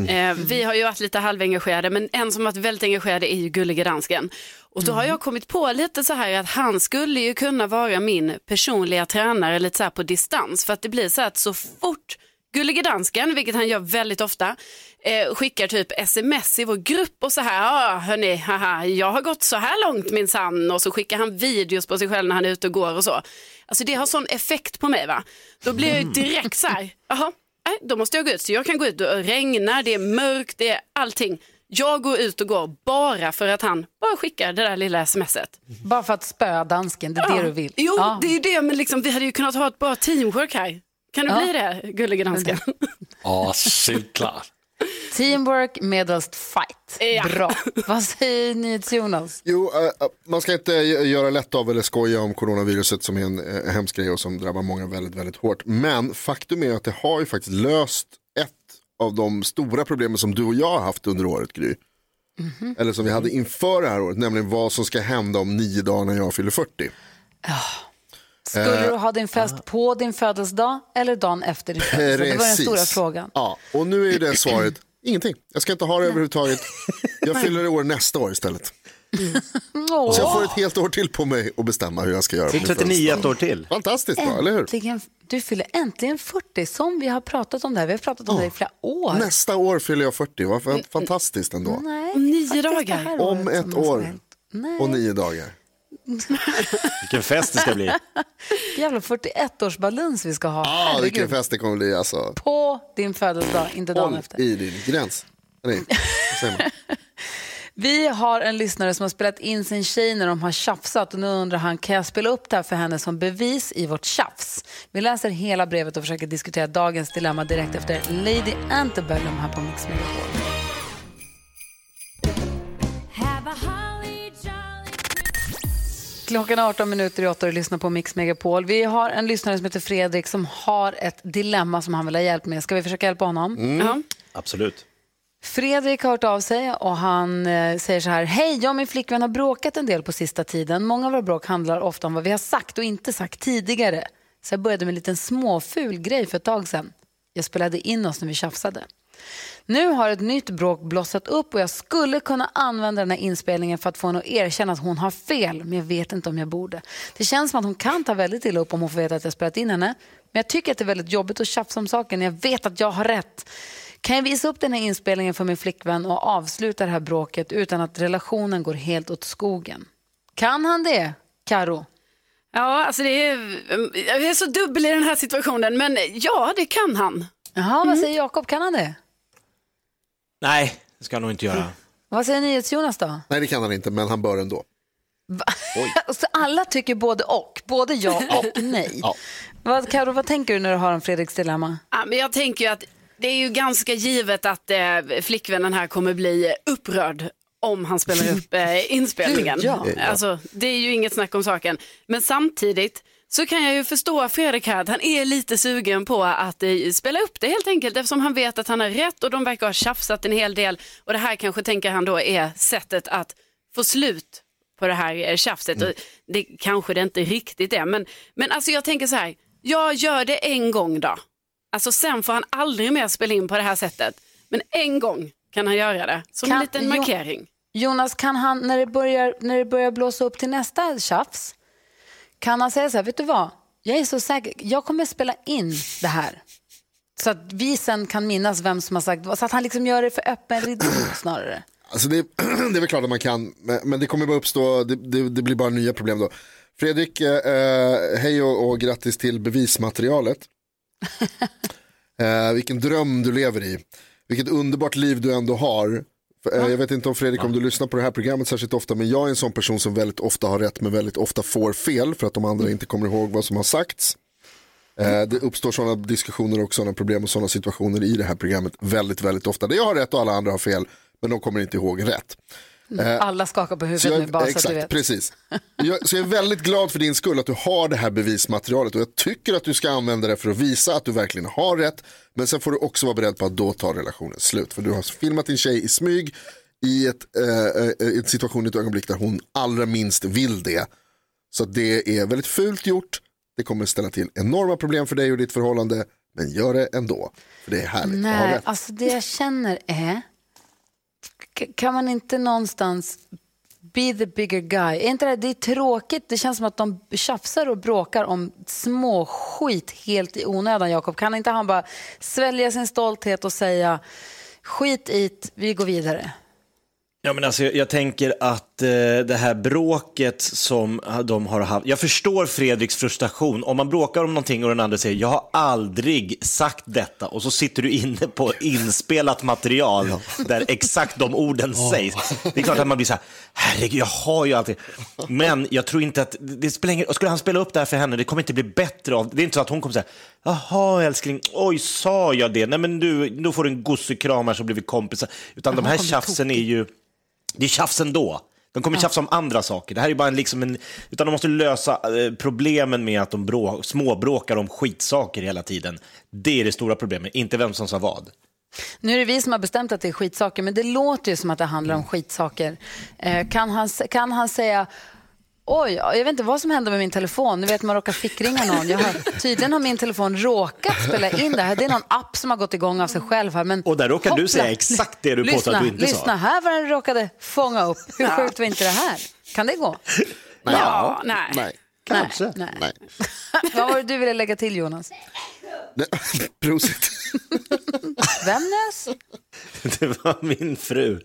Eh, vi har ju varit lite halvengagerade, men en som varit väldigt engagerad är ju Gullige Dansken. Och då har jag kommit på lite så här att han skulle ju kunna vara min personliga tränare lite så här på distans. För att det blir så här att så fort Gullige Dansken, vilket han gör väldigt ofta, eh, skickar typ sms i vår grupp och så här, ja hörni, haha, jag har gått så här långt min sann och så skickar han videos på sig själv när han är ute och går och så. Alltså det har sån effekt på mig va. Då blir jag ju direkt så här, jaha, nej, då måste jag gå ut. Så jag kan gå ut, det regnar, det är mörkt, det är allting. Jag går ut och går bara för att han bara skickar det där lilla smset. Bara för att spöa dansken, det är det du vill. Jo, Ja. det är ju det, men liksom, vi hade ju kunnat ha ett bra teamwork här. Kan det Ja. bli det, gullige dansken? Ja, självklart. Teamwork medelst fight. Ja. Bra. Vad säger ni till Jonas? Jo, äh, man ska inte gö- göra lätt av eller skoja om coronaviruset som är en äh, hemsk grej och som drabbar många väldigt, väldigt hårt. Men faktum är att det har ju faktiskt löst ett av de stora problemen som du och jag har haft under året, Gry. Eller som vi hade inför det här året, nämligen vad som ska hända om nio dagar när jag fyller 40. Skulle du ha din fest på din födelsedag eller dagen efter din födelsedag? Det var den stora frågan. Ja, och nu är det svaret ingenting. Jag ska inte ha det överhuvudtaget. Jag fyller år nästa år istället. Åh, Så jag får ett helt år till på mig att bestämma hur jag ska göra. Till min 39 födelsedag. ett år till. Fantastiskt bra, eller hur? du fyller äntligen 40 som vi har pratat om det här. Vi har pratat om det i flera år. Nästa år fyller jag 40, vad fan- fantastiskt ändå. Nej, Om nio dagar. Om ett år. Nej, Och nio dagar. Vilken fest det ska bli. *laughs* jävla 41-årsbaluns vi ska ha. Ah, Herregud. vilken fest det kommer bli alltså. På din födelsedag, inte dagen Håll efter. i din gräns. Nej? *laughs* Vi har en lyssnare som har spelat in sin tjej när de har tjafsat och nu undrar han, kan jag spela upp det här för henne som bevis i vårt tjafs? Vi läser hela brevet och försöker diskutera dagens dilemma direkt efter Lady Antebellum här på Mix Megapol. Klockan är 18 minuter i 8 och du lyssnar på Mix Megapol. Vi har en lyssnare som heter Fredrik som har ett dilemma som han vill ha hjälp med. Ska vi försöka hjälpa honom? Ja. Absolut. Fredrik har hört av sig och han eh, säger så här. Hej, jag och min flickvän har bråkat en del på sista tiden. Många av våra bråk handlar ofta om vad vi har sagt och inte sagt tidigare. Så jag började med en liten småful grej för ett tag sedan. Jag spelade in oss när vi tjafsade. Nu har ett nytt bråk blossat upp och jag skulle kunna använda den här inspelningen för att få henne att erkänna att hon har fel, men jag vet inte om jag borde. Det känns som att hon kan ta väldigt illa upp om hon får veta att jag spelat in henne. Men jag tycker att det är väldigt jobbigt att tjafsa om saken. Jag vet att jag har rätt. Kan jag visa upp den här inspelningen för min flickvän och avsluta det här bråket utan att relationen går helt åt skogen? Kan han det, Karo? Ja, alltså det är, jag är så dubbel i den här situationen, men ja, det kan han. Jaha, vad säger Jakob? Kan han det? Nej, det ska jag nog inte göra. Vad säger NyhetsJonas då? Nej, det kan han inte, men han bör ändå. *laughs* Så alla tycker både och, både ja och *laughs* nej. Ja. Vad, Karo, vad tänker du när du hör om Fredriks dilemma? Ja, men jag tänker ju att det är ju ganska givet att eh, flickvännen här kommer bli upprörd om han spelar upp eh, *laughs* inspelningen. Ja. Alltså, det är ju inget snack om saken. Men samtidigt så kan jag ju förstå Fredrik här att han är lite sugen på att eh, spela upp det helt enkelt eftersom han vet att han har rätt och de verkar ha tjafsat en hel del och det här kanske tänker han då är sättet att få slut på det här eh, tjafset. Och det kanske det inte riktigt är men, men alltså jag tänker så här, jag gör det en gång då. Alltså sen får han aldrig mer spela in på det här sättet. Men en gång kan han göra det som Kan- en liten markering. Jonas, kan han, när det, börjar, när det börjar blåsa upp till nästa tjafs, kan han säga så här, vet du vad, jag är så säker, jag kommer spela in det här. Så att vi sen kan minnas vem som har sagt vad, så att han liksom gör det för öppen ridå *clears throat* snarare. Alltså det, *clears throat* det är väl klart att man kan, men, det kommer bara uppstå, det, det, det blir bara nya problem då. Fredrik, eh, eh, hej och, och grattis till bevismaterialet. *laughs* eh, vilken dröm du lever i. Vilket underbart liv du ändå har. Eh, Jag vet inte om Fredrik om du lyssnar på det här programmet särskilt ofta men jag är en sån person som väldigt ofta har rätt men väldigt ofta får fel för att de andra inte kommer ihåg vad som har sagts. Eh, det uppstår sådana diskussioner och sådana problem och sådana situationer i det här programmet väldigt, väldigt ofta. Där jag har rätt och alla andra har fel men de kommer inte ihåg rätt. Alla skakar på huvudet nu jag, bara så att exakt, du vet. precis. Jag, så jag är väldigt glad för din skull att du har det här bevismaterialet och jag tycker att du ska använda det för att visa att du verkligen har rätt. Men sen får du också vara beredd på att då tar relationen slut. För du har filmat din tjej i smyg i ett, eh, eh, ett situation, i ett ögonblick där hon allra minst vill det. Så det är väldigt fult gjort. Det kommer ställa till enorma problem för dig och ditt förhållande. Men gör det ändå. För det är härligt Nej, alltså det jag känner är, kan man inte någonstans be the bigger guy? Är inte det, det är tråkigt, det känns som att de tjafsar och bråkar om små skit helt i onödan, Jakob. Kan inte han bara svälja sin stolthet och säga skit i det, vi går vidare? Ja, men alltså, jag, jag tänker att det här bråket som de har haft, jag förstår Fredriks frustration. Om man bråkar om någonting och den andra säger jag har aldrig sagt detta och så sitter du inne på inspelat material där exakt de orden sägs. Det är klart att man blir så här, herregud, jag har ju alltid... Men jag tror inte att, det spelar ingen, skulle han spela upp det här för henne, det kommer inte bli bättre av, det är inte så att hon kommer säga, jaha älskling, oj sa jag det, nej men du, då får du en gossekram här så blir vi kompisar. Utan de här tjafsen är ju, det är tjafs ändå. De kommer tjafsa om andra saker. Det här är bara en, liksom en, utan de måste lösa eh, problemen med att de brå, småbråkar om skitsaker hela tiden. Det är det stora problemet, inte vem som sa vad. Nu är det vi som har bestämt att det är skitsaker, men det låter ju som att det handlar om skitsaker. Eh, kan, han, kan han säga Oj, jag vet inte vad som hände med min telefon. Nu vet man råkar fickringa någon. Jag har, tydligen har min telefon råkat spela in det här. Det är någon app som har gått igång av sig själv här. Men Och där råkar du hoppla. säga exakt det du påstår lyssna, att du inte sa. Lyssna, här var den råkade fånga upp. Hur sjukt var inte det här? Kan det gå? Ja, nej. Nej. Kanske. Nej. Nej. *laughs* vad var det du ville lägga till Jonas? Nej. *laughs* Prosit. Vem nös? *laughs* Det var min fru.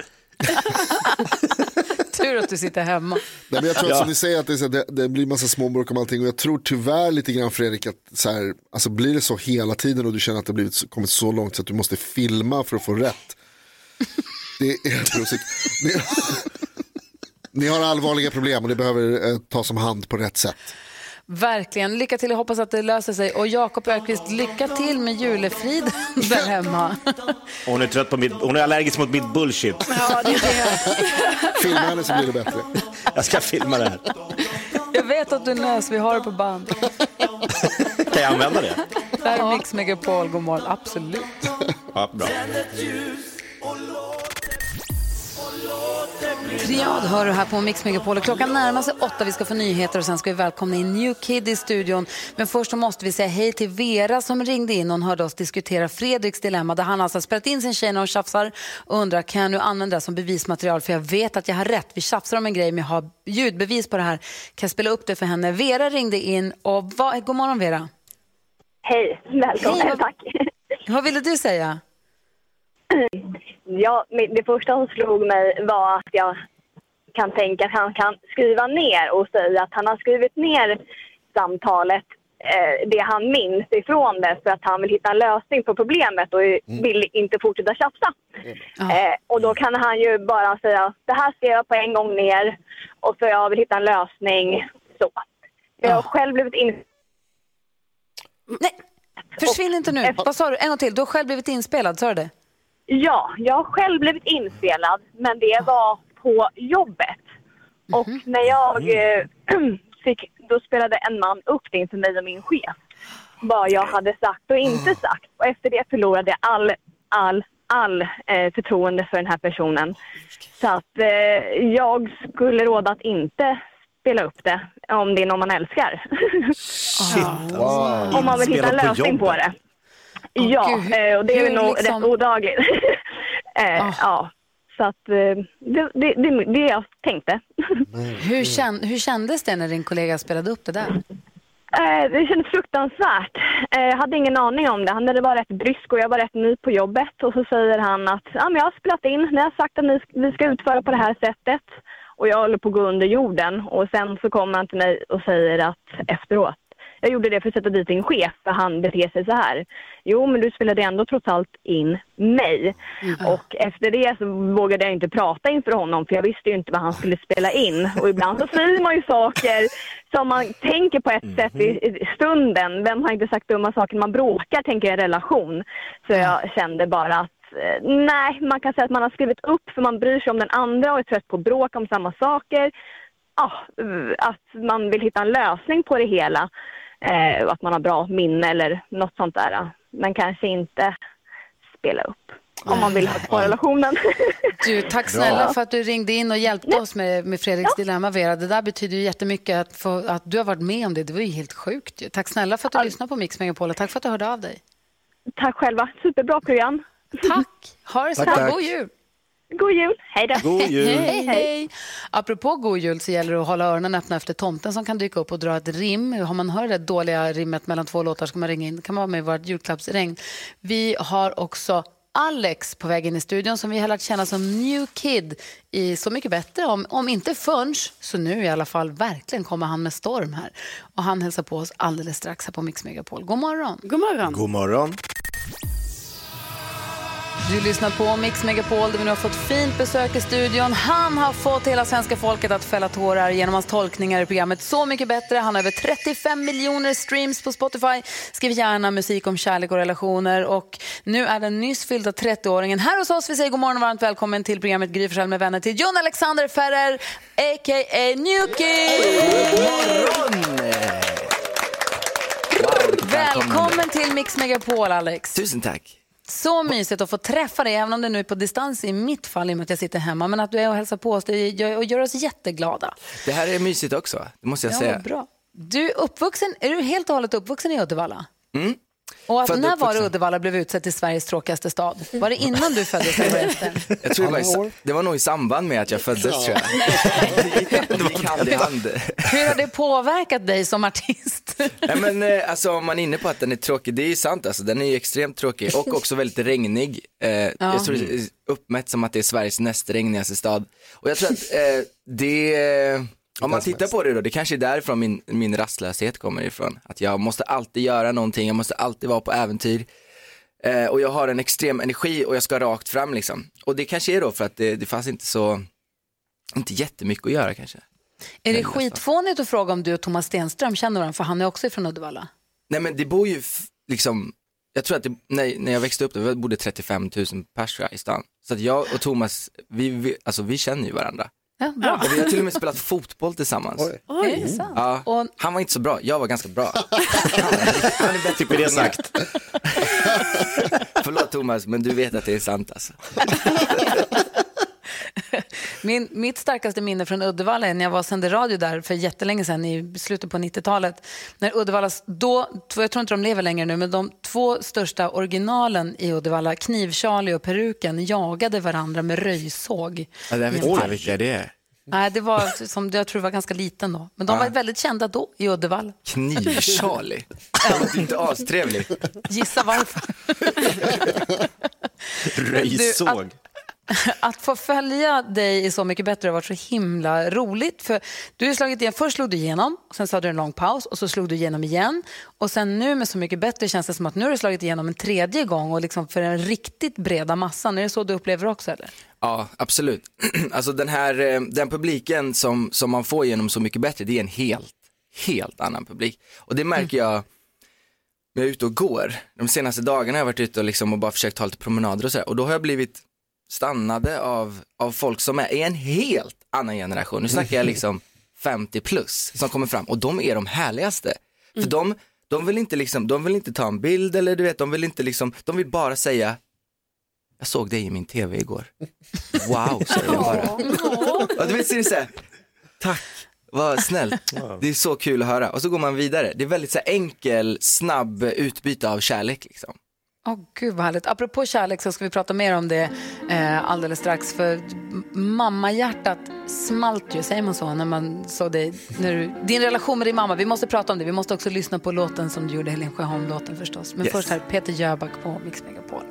Tur att du sitter hemma. Nej, men jag tror att Ja. som ni säger att det, är så, här, det, det blir massa småbråk om allting och jag tror tyvärr lite grann Fredrik att så här, alltså blir det så hela tiden och du känner att det blivit, så- kommit så långt så att du måste filma för att få rätt. Det är prosit. Ni, ni har allvarliga problem och det behöver eh, tas om hand på rätt sätt. Verkligen. Lycka till. Jag hoppas att det löser sig. Och Jakob Öqvist, lycka till med julefriden där hemma. *laughs* Hon är trött på mitt, hon är allergisk mot mitt bullshit. Ja, det är det. Filma henne så blir det bättre. *laughs* Jag ska filma det här. Jag vet att du nös. Vi har det på band. Kan jag använda det? Det här är Mix Megapol. God morgon. Absolut. Ja, bra. Triad hör du här på Mix Megapol. Och Klockan närmar sig åtta. Vi ska få nyheter och sen ska vi välkomna in New Kid i studion. Men först så måste vi säga hej till Vera som ringde in och hon hörde oss diskutera Fredriks dilemma där han alltså har spelat in sin tjej när hon tjafsar och undrar kan jag nu använda det som bevismaterial för jag vet att jag har rätt. Vi tjafsar om en grej men jag har ljudbevis på det här. Kan jag spela upp det för henne? Vera ringde in och vad, god morgon Vera. Hej, välkommen. Hej, vad- Tack. Vad ville du säga? Ja, det första som slog mig var att jag kan tänka att han kan skriva ner och säga att han har skrivit ner samtalet, eh, det han minns ifrån det för att han vill hitta en lösning på problemet och vill inte fortsätta tjafsa. Eh, och då kan han ju bara säga det här skrev jag på en gång ner och så jag vill hitta en lösning. Så. Jag har själv blivit in... Nej, försvinn inte nu. Vad sa du? En gång till. Du har själv blivit inspelad, sa du det? Ja, jag har själv blivit inspelad, men det var på jobbet. Och när jag eh, *clears throat* fick, då spelade en man upp det inför mig och min chef. Vad jag hade sagt och inte sagt. Och efter det förlorade jag all, all, all eh, förtroende för den här personen. Så att eh, jag skulle råda att inte spela upp det om det är någon man älskar. *laughs* om man vill hitta en Inspelat på lösning på, jobbet. Det. Ja, gud, eh, och det är väl nog liksom- rätt odagligt. *laughs* eh, Ah. Ja, så att eh, det, det, det, det jag tänkte. *laughs* Hur, kän, hur kändes det när din kollega spelade upp det där? Eh, det kändes fruktansvärt. Eh, jag hade ingen aning om det. Han hade varit rätt brysk och jag var rätt ny på jobbet. Och så säger han att ja, men jag har spelat in, ni har sagt att ni, vi ska utföra på det här sättet. Och jag håller på att gå under jorden. Och sen så kommer han till mig och säger att efteråt, jag gjorde det för att sätta dit din chef för han beter sig så här. Jo, men du spelade ändå trots allt in mig. Och efter det så vågade jag inte prata inför honom för jag visste ju inte vad han skulle spela in. Och ibland så säger man ju saker som man tänker på ett sätt i i stunden. Vem har inte sagt dumma saker när man bråkar, tänker jag, i en relation. Så jag kände bara att eh, nej, man kan säga att man har skrivit upp för man bryr sig om den andra och är trött på bråk om samma saker. Ja, eh, att man vill hitta en lösning på det hela. Eh, att man har bra minne eller något sånt där. Men kanske inte spela upp om man vill ha kvar relationen. *laughs* Du, tack snälla för att du ringde in och hjälpte oss med, med Fredriks dilemma, Vera. Det där betyder ju jättemycket att, få, att du har varit med om det. Det var ju helt sjukt. ju. Tack snälla för att du lyssnade på Mix Megapol och tack för att du hörde av dig. Tack själva. Superbra program. Tack. Ha det så bra. God jul. God jul. Hej då. God jul. Hej, hej. Apropå god jul så gäller det att hålla öronen öppna efter tomten som kan dyka upp och dra ett rim. Har man hört det dåliga rimmet mellan två låtar ska man ringa in. kan man vara med i vårt julklappsregn. Vi har också Alex på väg in i studion som vi har lärt känna som New Kid i Så mycket bättre. Om, om inte förrän, så nu i alla fall, verkligen kommer han med storm här. Och han hälsar på oss alldeles strax här på Mix Megapol. God morgon! God morgon. God morgon. Du lyssnar på Mix Megapol där vi nu har fått fint besök i studion. Han har fått hela svenska folket att fälla tårar genom hans tolkningar i programmet Så mycket bättre. Han har över 35 miljoner streams på Spotify. Skriver gärna musik om kärlek och relationer. Och nu är den nyss fyllda 30-åringen här hos oss. Vi säger god morgon och varmt välkommen till programmet Gry med vänner till John Alexander Ferrer, a.k.a. Newkid. Välkommen till Mix Megapol, Alex. Tusen tack. Så mysigt att få träffa dig, även om det nu är på distans i mitt fall i och med att jag sitter hemma. Men att du är och hälsar på oss det gör, och gör oss jätteglada. Det här är mysigt också, det måste jag Ja, säga. bra. Du är uppvuxen, är du helt och hållet uppvuxen i Uddevalla? Mm. Och att, när var det. Uddevalla blev utsedd till Sveriges tråkigaste stad? Var det innan du föddes eller efter? Jag tror det, var i, det var nog i samband med att jag föddes tror jag. *laughs* Hur har det påverkat dig som artist? Nej, men, eh, alltså, om man är inne på att den är tråkig, det är ju sant alltså, den är ju extremt tråkig och också väldigt regnig. Eh, Jag tror det är uppmätt som att det är Sveriges näst regnigaste stad. Och jag tror att eh, det, om man tittar på det då, det kanske är därifrån min, min rastlöshet kommer ifrån. Att jag måste alltid göra någonting, jag måste alltid vara på äventyr. Eh, och jag har en extrem energi och jag ska rakt fram liksom. Och det kanske är då för att det, det fanns inte så, inte jättemycket att göra kanske. Är det skitfånigt att fråga om du och Thomas Stenström känner varandra, för han är också från Uddevalla? Nej men det bor ju liksom, jag tror att det, när, när jag växte upp, det bodde 35 000 pers tror jag, i stan. Så att jag och Thomas, vi, vi, alltså, vi känner ju varandra. Ja, bra. Och vi har till och med spelat fotboll tillsammans. Är det sant? Ja, Och- han var inte så bra, jag var ganska bra. Han, *laughs* han är bättre på det sagt. *laughs* Förlåt Thomas, men du vet att det är sant alltså. *laughs* Min, mitt starkaste minne från Uddevalla är när jag var och sände radio där för jättelänge sedan i slutet på 90-talet. När Uddevallas, då, jag tror inte de lever längre nu, men de två största originalen i Uddevalla, Kniv-Charlie och Peruken, jagade varandra med röjsåg. Ja, det vet jag vilka det är. Nej, det var som, jag tror var ganska liten då. Men de var väldigt kända då i Uddevalla. Kniv-Charlie. Det inte astrevligt. Gissa varför. *laughs* Röjsåg. *laughs* Att få följa dig i Så mycket bättre har varit så himla roligt. För du har slagit igen, först slog du igenom, sen sa du en lång paus och så slog du igenom igen. Och sen nu med Så mycket bättre känns det som att nu har du slagit igenom en tredje gång och liksom för den riktigt breda massan. Är det så du upplever också eller? Ja, absolut. *clears throat* Alltså den här, eh, den publiken som, som man får genom Så mycket bättre, det är en helt, helt annan publik. Och det märker jag när jag är ute och går. De senaste dagarna har jag varit ute och, liksom och bara försökt ta lite promenader och så här. Och då har jag blivit stannade av, av folk som är i en helt annan generation. Nu snackar jag liksom *laughs* 50 plus som kommer fram och de är de härligaste. För de, de vill inte liksom, de vill inte ta en bild eller du vet, de vill inte liksom, de vill bara säga jag såg dig i min tv igår. *laughs* Wow, säger jag bara. Och du vet, så är det så här, tack, vad snällt. Det är så kul att höra. Och så går man vidare. Det är väldigt så här, enkel, snabb utbyte av kärlek liksom. Åh gud vad härligt. Apropå kärlek så ska vi prata mer om det eh, alldeles strax. För mammahjärtat smalt ju, säger man så, när man såg dig. När du, din relation med din mamma, vi måste prata om det. Vi måste också lyssna på låten som du gjorde, Helen Sjöholm-låten förstås. Men Yes. först här, Peter Jöback på Mix Megapol.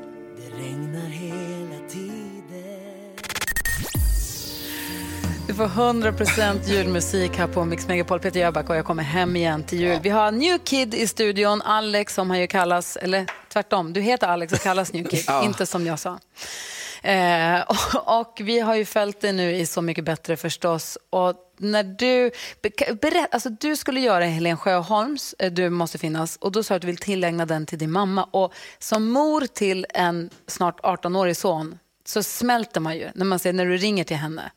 Du får 100% julmusik här på Mix Megapol. Peter Jöback och jag kommer hem igen till jul. Vi har New Kid i studion, Alex som han ju kallas, eller tvärtom, du heter Alex och kallas New Kid, *laughs* Ja. inte som jag sa. Eh, och, och vi har ju följt det nu i Så mycket bättre förstås. Och när du, be- berätt, alltså du skulle göra Helen Sjöholms eh, Du måste finnas och då sa du att du vill tillägna den till din mamma. Och som mor till en snart 18-årig son så smälter man ju när man ser när du ringer till henne.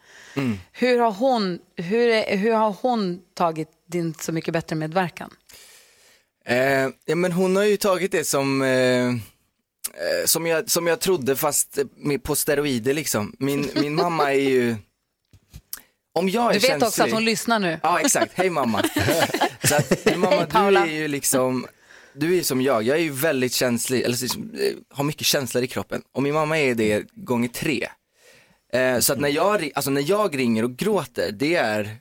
Hur, har hon, hur, är, hur har hon tagit din Så mycket bättre medverkan? Eh, ja, men hon har ju tagit det som, eh, eh, som, jag, som jag trodde fast på steroider liksom. Min, min mamma är ju, om jag är Du vet också att hon lyssnar nu. Ja exakt, hej mamma. *laughs* Så att, mamma Hej, du är ju liksom, du är som jag, jag är ju väldigt känslig, eller eh, har mycket känslor i kroppen. Och min mamma är det gånger tre. Eh, så att när jag, alltså när jag ringer och gråter, det är,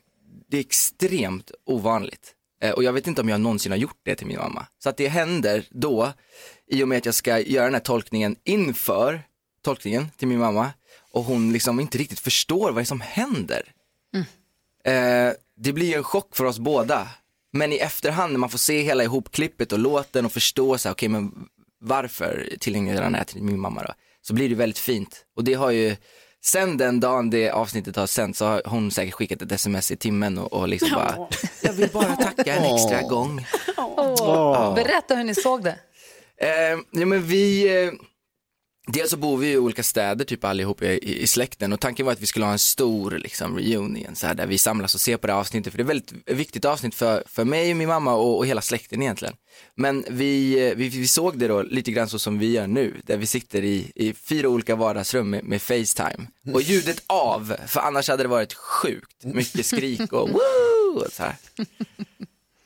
det är extremt ovanligt. Eh, och jag vet inte om jag någonsin har gjort det till min mamma. Så att det händer då, i och med att jag ska göra den här tolkningen inför tolkningen till min mamma. Och hon liksom inte riktigt förstår vad det är som händer. Eh, det blir en chock för oss båda. Men i efterhand när man får se hela ihopklippet och låten och förstå så här, okej men varför tillägnar jag den här till min mamma då? Så blir det väldigt fint. Och det har ju, sen den dagen det avsnittet har sänts så har hon säkert skickat ett sms i timmen och, och liksom bara, jag vill bara tacka en extra gång. Åh. Berätta hur ni såg det. Eh, ja men vi, eh, dels så bor vi i olika städer typ allihop i, i släkten och tanken var att vi skulle ha en stor liksom reunion så här, där vi samlas och ser på det här avsnittet för det är väldigt viktigt avsnitt för, för mig, min mamma och, och hela släkten egentligen. Men vi, vi, vi såg det då lite grann så som vi gör nu, där vi sitter i, i fyra olika vardagsrum med, med Facetime och ljudet av, för annars hade det varit sjukt mycket skrik och *laughs* woo och så här.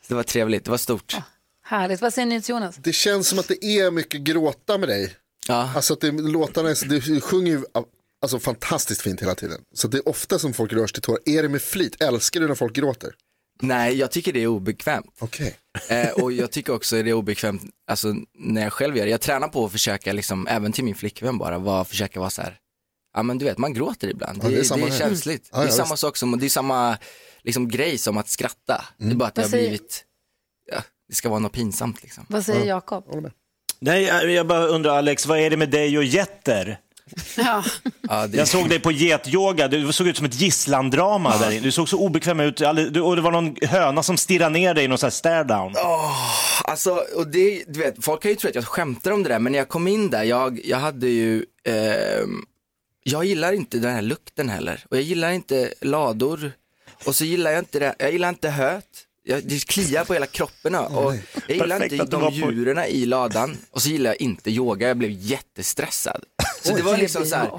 Så det var trevligt, det var stort. Härligt. Vad säger ni till Jonas? Det känns som att det är mycket gråta med dig. Ja. Alltså att det, låtarna, är- du sjunger ju alltså, fantastiskt fint hela tiden. Så det är ofta som folk rörs till tårar. Är det med flit? Älskar du när folk gråter? Nej, jag tycker det är obekvämt. Okej. Eh, och jag tycker också det är obekvämt, alltså när jag själv gör det. Jag tränar på att försöka, liksom, även till min flickvän bara, var, försöka vara så här, ja men du vet, man gråter ibland. Ja, det, det är det är känsligt. Ja, det är samma visst. Mm. sak som, det är samma liksom, grej som att skratta. Det är bara att det har blivit, ja, det ska vara något pinsamt liksom. Vad säger Jakob? Nej, jag bara undrar Alex, vad är det med dig och getter? Ja. Ja, det, Jag såg dig på getyoga, du såg ut som ett gisslandrama där inne. Du såg så obekväm ut och det var någon höna som stirrade ner dig i någon sån här stare down. Alltså, och det, du vet, folk kan ju tro att jag skämtar om det där, men när jag kom in där, jag, jag hade ju, ehm, jag gillar inte den här lukten heller. Och jag gillar inte lador. Och så gillar jag inte det, jag gillar inte höet. Jag, det kliar på hela kroppen och jag gillar Perfekt inte de djuren i ladan. Och så gillar jag inte yoga, jag blev jättestressad. Så det var liksom så här,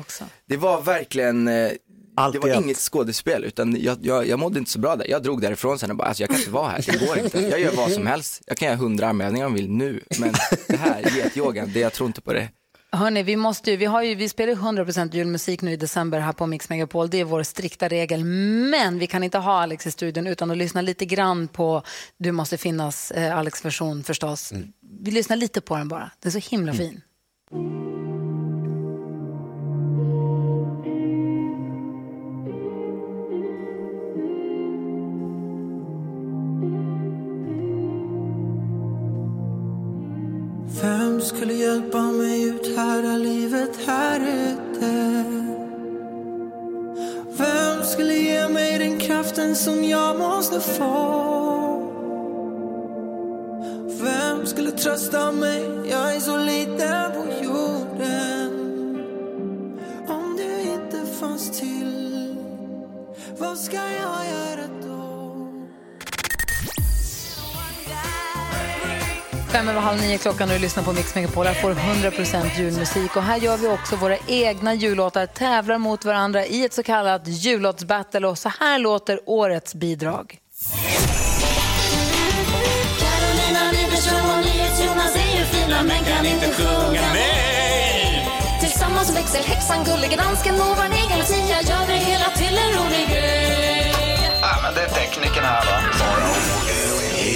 det var verkligen, eh, Allt det var allt. inget skådespel utan jag, jag, jag mådde inte så bra där. Jag drog därifrån sen och bara, alltså jag kan inte vara här, det går inte. Jag gör vad som helst. Jag kan göra hundra armhävningar om jag vill nu, men det här, getyogan, det jag tror inte på det. Hörni, vi, måste ju, vi, har ju, vi spelar ju 100% julmusik nu i december här på Mix Megapol. Det är vår strikta regel. Men vi kan inte ha Alex i studion utan att lyssna lite grann på Du måste finnas, eh, Alex version förstås. Vi lyssnar lite på den bara. Den är så himla fin. Vem skulle hjälpa mig ut här livet här ute? Vem skulle ge mig den kraften som jag måste få? Vem skulle trösta mig? Jag är så liten på jorden Om du inte fanns till Vad ska jag Fem över halv nio klockan och du lyssnar på Mix Megapol. Här får du 100% julmusik. Och här gör vi också våra egna jullåtar, tävlar mot varandra i ett så kallat jullåtsbattle. Och så här låter årets bidrag. Carolina Widerström och NyhetsJonas är ju fina men kan inte sjunga med. Tillsammans växer häxan, gullige dansken och vår egen Lucia gör det hela till en rolig grej. Ja, men det är tekniken här va.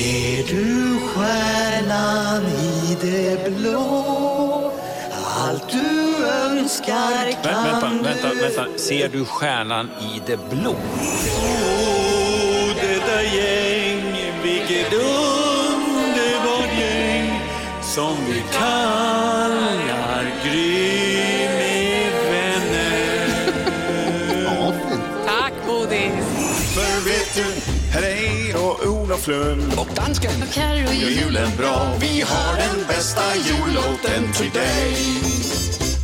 Är du stjärnan i det blå? Allt du önskar kan vänta, vänta, du vänta. Ser du stjärnan i det blå? Oh, detta gäng, vilket underbart gäng som vi kallar Gry med vänner. *laughs* Tack Bodis. För vet med dig och Lund och dansken. Och Carro Gör julen bra. Vi har den bästa jullåten till dig.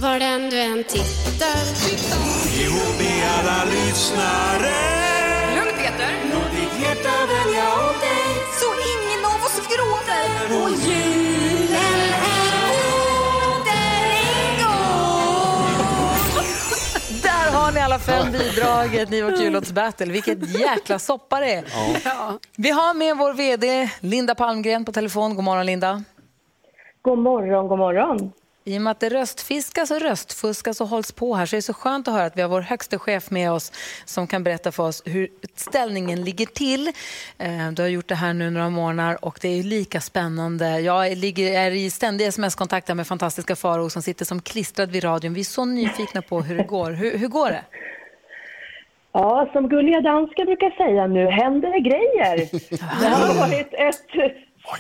Var den du än tittar. Ihop med alla lyssnare. Lugn Peter. Låt ditt hjärta välja åt dig. Så ingen av oss gråter. Och julen alla fem bidraget i vårt jullåtsbattle. Vilket jäkla soppa det är. Ja. Vi har med vår VD Linda Palmgren på telefon. God morgon Linda. God morgon, god morgon. I och med att det röstfiskas och röstfuskas och hålls på här så är det så skönt att höra att vi har vår högste chef med oss som kan berätta för oss hur ställningen ligger till. Eh, Du har gjort det här nu några månader och det är lika spännande. Jag är i ständig sms-kontakt med fantastiska Faro som sitter som klistrad vid radion. Vi är så nyfikna på hur det går. Hur, hur går det? Ja, som gulliga danskar brukar säga, nu händer det grejer. Det har varit ett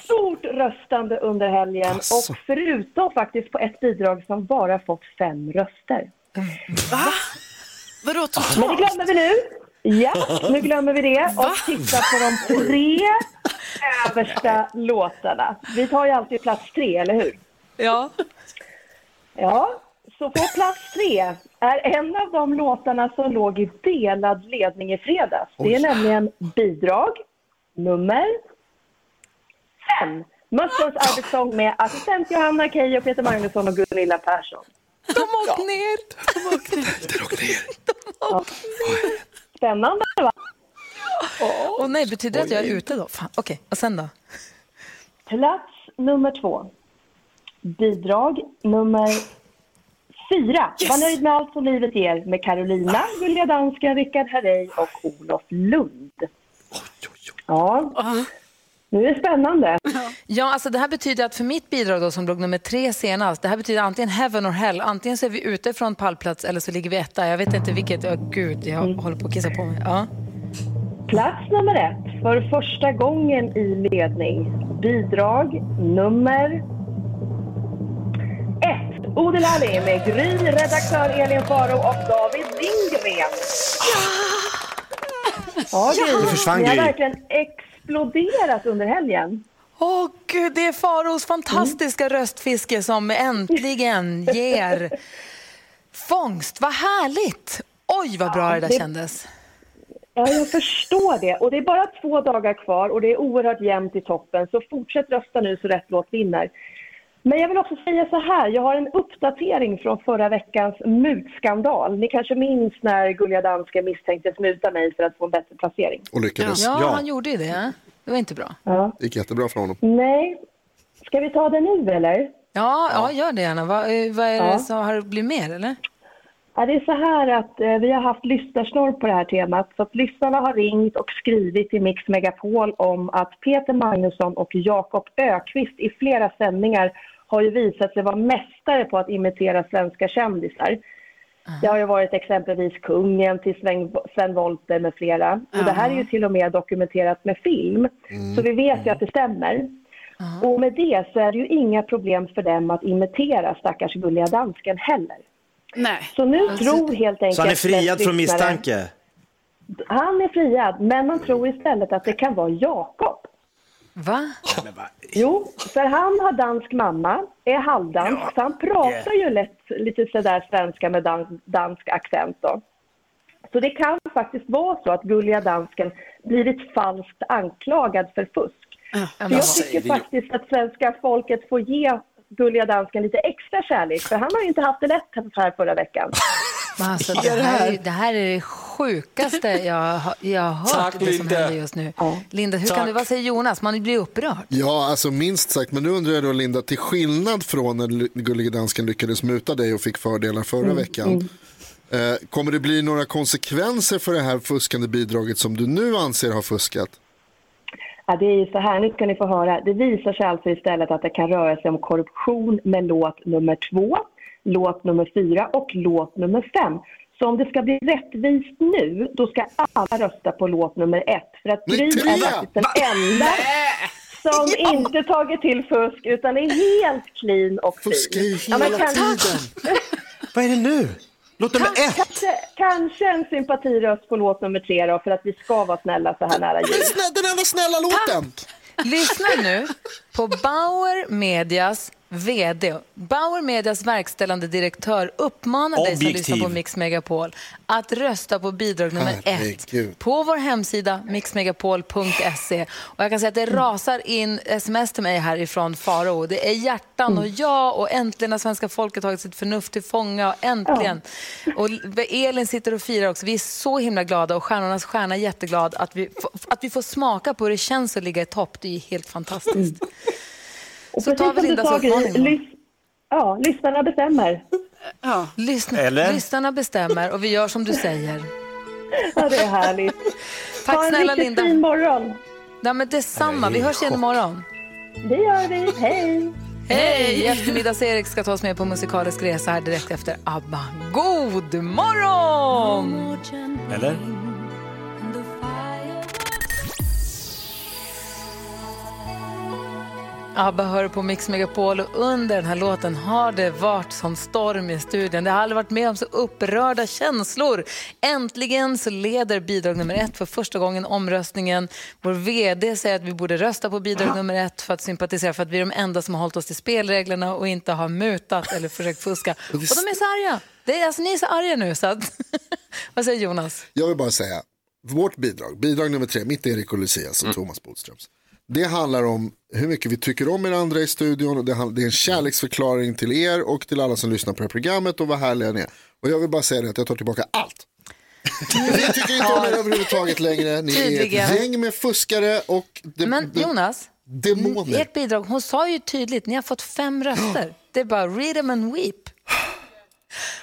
stort röstande under helgen och förutom faktiskt på ett bidrag som bara fått fem röster. Va? Vadå totalt? Men det glömmer vi nu. Ja, nu glömmer vi det och tittar på de tre översta låtarna. Vi tar ju alltid plats tre, eller hur? Ja. Ja, så på plats tre är en av de låtarna som låg i delad ledning i fredags. Det är nämligen bidrag nummer fem. Mössons arbetssång med assistent Johanna Keijo, Peter Magnusson och Gunilla Persson. De åkte ner! De åkte ner. Ja. Spännande va? Åh nej, betyder det att jag är ute då? Fan. Okej, och sen då? Plats nummer två. Bidrag nummer fyra. Var nöjd med allt som livet ger med Carolina, Gulliga Dansken, Rickard Herrey och Olof Lund. Ja, nu är det spännande. Ja, alltså det här betyder att för mitt bidrag då, som låg nummer tre senast, det här betyder antingen heaven or hell. Antingen så är vi ute från pallplats eller så ligger vi etta. Jag vet inte vilket. Oh, gud, jag håller på att kissa på mig. Ja. Plats nummer ett för första gången i ledning. Bidrag nummer ett. Odil Ali med Gry, redaktör Elin Faro och David Lindgren. Ja, Gry. Nu försvann Ni har Gry. verkligen exploderat under helgen. Åh gud, det är Faros fantastiska röstfiske som äntligen ger fångst. Vad härligt! Oj, vad bra det där det- kändes. Ja, jag förstår det. Och det är bara två dagar kvar och det är oerhört jämnt i toppen. Så fortsätt rösta nu så rätt låt vinner. Men jag vill också säga så här, jag har en uppdatering från förra veckans mutskandal. Ni kanske minns när Gulliga Dansken misstänktes muta mig för att få en bättre placering? Och lyckades. Ja, han gjorde ju det. Det var inte bra. Ja. Det gick jättebra för honom. Nej, ska vi ta det nu eller? Ja, ja gör det gärna. Vad, eh, vad är Ja. det som har det blivit mer, eller? Ja, det är så här att eh, vi har haft lyssnarsnorr på det här temat. Så att lyssnarna har ringt och skrivit till Mix Megapol om att Peter Magnusson och Jakob Ökvist i flera sändningar har ju visat sig vara mästare på att imitera svenska kändisar. Det har ju varit exempelvis kungen till Sven, Sven Wollter med flera. Och det här är ju till och med dokumenterat med film. Så vi vet ju att det stämmer. Och med det så är det ju inga problem för dem att imitera stackars gulliga dansken heller. Nej. Så nu tror helt enkelt... Så han är friad från misstanke? Han är friad, men man tror istället att det kan vara Jakob. Va? Jo, för han har dansk mamma, är halvdansk, så han pratar ju lätt lite sådär svenska med dan- dansk accent då. Så det kan faktiskt vara så att gulliga dansken blivit falskt anklagad för fusk. Så jag tycker faktiskt att svenska folket får ge gulliga dansken lite extra kärlek, för han har ju inte haft det lätt här förra veckan. *laughs* Men Alltså, det, här, är- det här är det sjukaste jag, har- jag har hört Tack, det som Linda. händer just nu. Linda, hur kan Tack. du, vad säger Jonas? Man blir upprörd. Ja, alltså minst sagt. Men nu undrar jag då Linda, till skillnad från när Gullige Dansken lyckades muta dig och fick fördelar förra Mm, veckan. Eh, kommer det bli några konsekvenser för det här fuskande bidraget som du nu anser har fuskat? Ja, det är ju så här, nu ska ni få höra. Det visar sig alltså istället att det kan röra sig om korruption med låt nummer två, låt nummer fyra och låt nummer fem. Så om det ska bli rättvist nu, då ska alla rösta på låt nummer ett. För att Gry är faktiskt den enda som inte tagit till fusk, utan är helt clean och fin. Fuskar ju hela tiden. *laughs* Vad är det nu? Låt nummer ett! Kanske, kanske en sympatiröst på låt nummer tre då, för att vi ska vara snälla så här nära jul. Den enda snälla låten. Lyssna nu på Bauer Medias VD, Bauer Medias verkställande direktör uppmanar dig som Objektiv. lyssnar på Mix Megapol att rösta på bidrag nummer ett Herregud. på vår hemsida mixmegapol.se. Och jag kan säga att det rasar in sms till mig härifrån Faro. Det är hjärtan och ja och äntligen har svenska folket tagit sitt förnuft till fånga. Äntligen. Och Elin sitter och firar också. Vi är så himla glada och Stjärnornas stjärna är jätteglad att vi, att vi får smaka på hur det känns att ligga i topp. Det är helt fantastiskt. Och Så tar vi Lindas uppmaning lys- ja, lyssnarna bestämmer. Lyssna, Eller? Lyssnarna bestämmer och vi gör som du säger. Ja, det är härligt. *laughs* Tack ha en snälla Linda. fin morgon. Ja, men detsamma. Vi hörs igen imorgon. Det gör vi. Hej! Hej! Eftermiddags-Erik ska ta oss med på musikalisk resa här direkt efter ABBA. God morgon! Eller? ABBA hör på Mix Megapol och under den här låten har det varit som storm i studion. Det har aldrig varit med om så upprörda känslor. Äntligen så leder bidrag nummer ett för första gången omröstningen. Vår VD säger att vi borde rösta på bidrag nummer ett för att sympatisera för att vi är de enda som har hållit oss till spelreglerna och inte har mutat eller försökt fuska. Och de är så arga. Det är, alltså, ni är så arga nu så att... *laughs* Vad säger Jonas? Jag vill bara säga, vårt bidrag, bidrag nummer tre, mitt Erik och Lucias och Thomas Bodströms. Det handlar om hur mycket vi tycker om er andra i studion och det, är en kärleksförklaring till er och till alla som lyssnar på det här programmet och vad härliga ni är. Och jag vill bara säga det att jag tar tillbaka allt. Vi tycker inte om er överhuvudtaget längre. Ni är Tydligen. ett gäng med fuskare och de, Men de, Jonas, demoner. ert bidrag, hon sa ju tydligt, ni har fått fem röster. Det är bara read them and weep.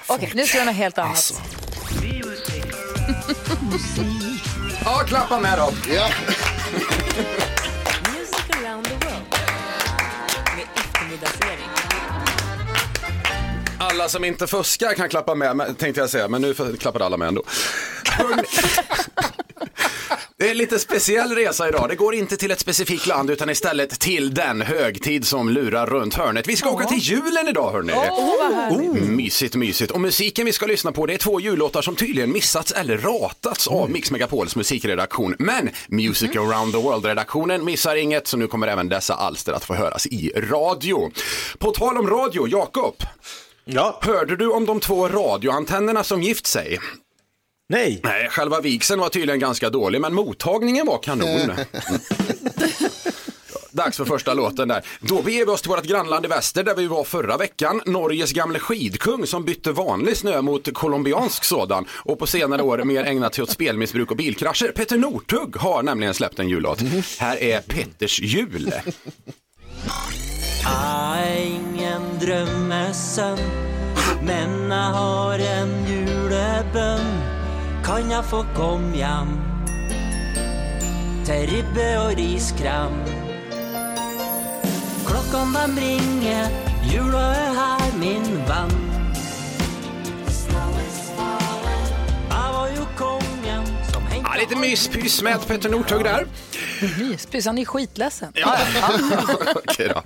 Okej, nu ska jag göra något helt annat. Alltså. Ja, klappa med då. Ja. Alla som inte fuskar kan klappa med, men- tänkte jag säga, men nu klappade alla med ändå. Det är en lite speciell resa idag. Det går inte till ett specifikt land utan istället till den högtid som lurar runt hörnet. Vi ska åka till julen idag hörni. Härligt. Oh, mysigt, mysigt. Och musiken vi ska lyssna på det är två jullåtar som tydligen missats eller ratats av Mix Megapols musikredaktion. Men Music around the world-redaktionen missar inget så nu kommer även dessa alster att få höras i radio. På tal om radio, Jakob. Ja. Hörde du om de två radioantennerna som gift sig? Nej. Nej, själva vigseln var tydligen ganska dålig, men mottagningen var kanon. *laughs* Dags för första låten där. Då beger vi oss till vårt grannland i väster där vi var förra veckan. Norges gamle skidkung som bytte vanlig snö mot colombiansk sådan och på senare år mer ägnat sig åt spelmissbruk och bilkrascher. Peter Northug har nämligen släppt en jullåt. Här är Petters jul. Jag ingen drömmesömn Men jag har en julebønn Kan jeg få komme hjem Til ribbe og riskram Klokkene de ringer Jula er her min venn Jeg Ja, lite myspys med Peter Northug där. Myspys, han är skitledsen. Ja. *laughs* Okej då.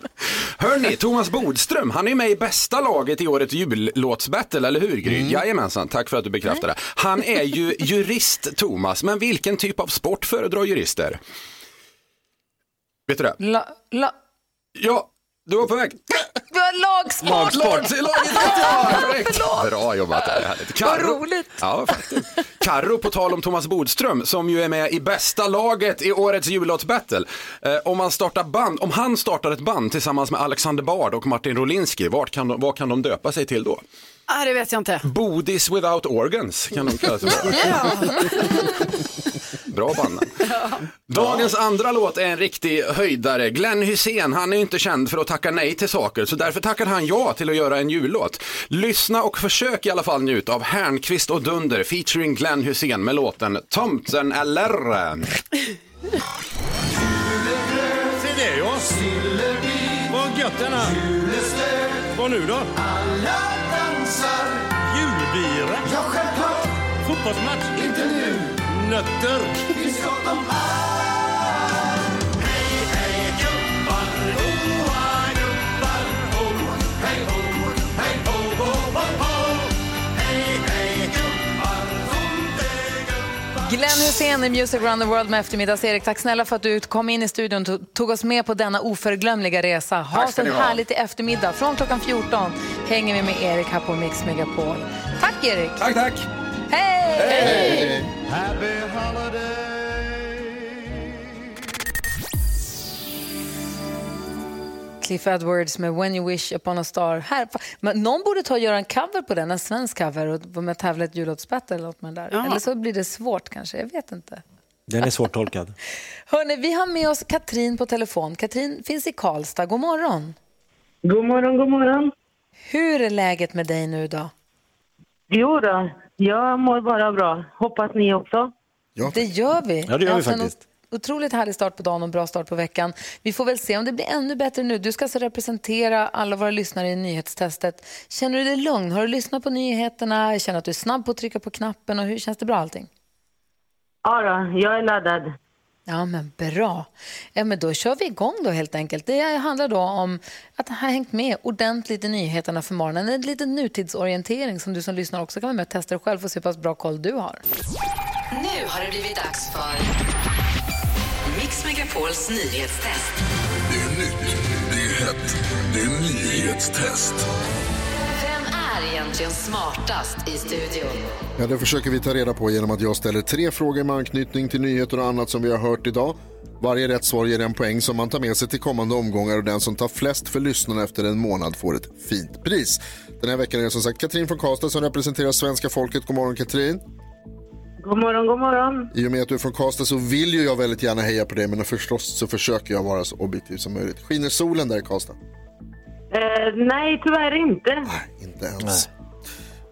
Hörni, Thomas Bodström, han är med i bästa laget i årets jullåtsbattle, eller hur Gry? Mm. Jajamensan, tack för att du bekräftar det. Han är ju jurist, Thomas, men vilken typ av sport föredrar jurister? Vet du det? La, la, Ja, du var på väg. vi har lagsport! Lag, *laughs* laget rätt, ja. Bra jobbat, det är härligt. Vad roligt. Ja, faktiskt. Karo på tal om Thomas Bodström som ju är med i bästa laget i årets jullåtsbattle. Eh, om, man startar band, om han startar ett band tillsammans med Alexander Bard och Martin Rolinski, vart kan de, vad kan de döpa sig till då? Ah, det vet jag inte. Bodis without organs kan de kalla sig. *laughs* Bra band. *laughs* Dagens andra låt är en riktig höjdare. Glenn Hussein, han är ju inte känd för att tacka nej till saker, så därför tackar han ja till att göra en jullåt. Lyssna och försök i alla fall njuta av Härnqvist och Dunder featuring Glenn Hussein med låten Tomten eller? Se det ja. Vad gött denna. Vad nu då? Alla dansar. Julbira. Ja, självklart. Fotbollsmatch. Inte nu. Nötter. Finns gott om allt. Hej, hej, gubbar. Hoa, gubbar. Ho. Hej, ho. Hej, ho, ho, ho, ho. Hej, hej, gubbar. Hysén i Music around the world med eftermiddags-Erik. Tack snälla för att du kom in i studion och tog oss med på denna oförglömliga resa. Ha härligt i eftermiddag. Från klockan 14 hänger vi med Erik här på Mix Megapol. Tack Erik! Tack, tack! Hej! Happy holiday. Cliff Edwards med When you wish upon a star. Här, men någon borde ta och göra en cover på den, en svensk cover och vara med och tävla ett jullåtsbattle eller något med där. Ja. Eller så blir det svårt kanske, jag vet inte. Den är svårtolkad. *laughs* Hörrni, vi har med oss Katrin på telefon. Katrin finns i Karlstad. God morgon. God morgon, god morgon. Hur är läget med dig nu då? Jo då, jag mår bara bra. Hoppas ni också. Det gör vi. Ja, det gör vi en faktiskt. Otroligt härlig start på dagen och bra start på veckan. Vi får väl se om det blir ännu bättre nu. Du ska alltså representera alla våra lyssnare i nyhetstestet. Känner du dig lugn? Har du lyssnat på nyheterna? Känner att du är snabb på att trycka på knappen? Och hur känns det bra allting? Ja då, jag är laddad. Ja, men bra. Ja, men då kör vi igång då helt enkelt. Det handlar då om att ha hängt med ordentligt i nyheterna för morgonen. En liten nutidsorientering som du som lyssnar också kan vara med och testa dig själv och se hur pass bra koll du har. Nu har det blivit dags för Mix Megapols nyhetstest. Det är nytt, det är hett, det är nyhetstest. Egentligen smartast i studion? Ja, det försöker vi ta reda på genom att jag ställer tre frågor med anknytning till nyheter och annat som vi har hört idag. Varje rätt svar ger en poäng som man tar med sig till kommande omgångar och den som tar flest för lyssnarna efter en månad får ett fint pris. Den här veckan är det som sagt Katrin från Karlstad som representerar svenska folket. God morgon Katrin. God morgon, god morgon. I och med att du är från Karlstad så vill ju jag väldigt gärna heja på dig men förstås så försöker jag vara så objektiv som möjligt. Skiner solen där i Karlstad? Eh, nej, tyvärr inte. Inte ens.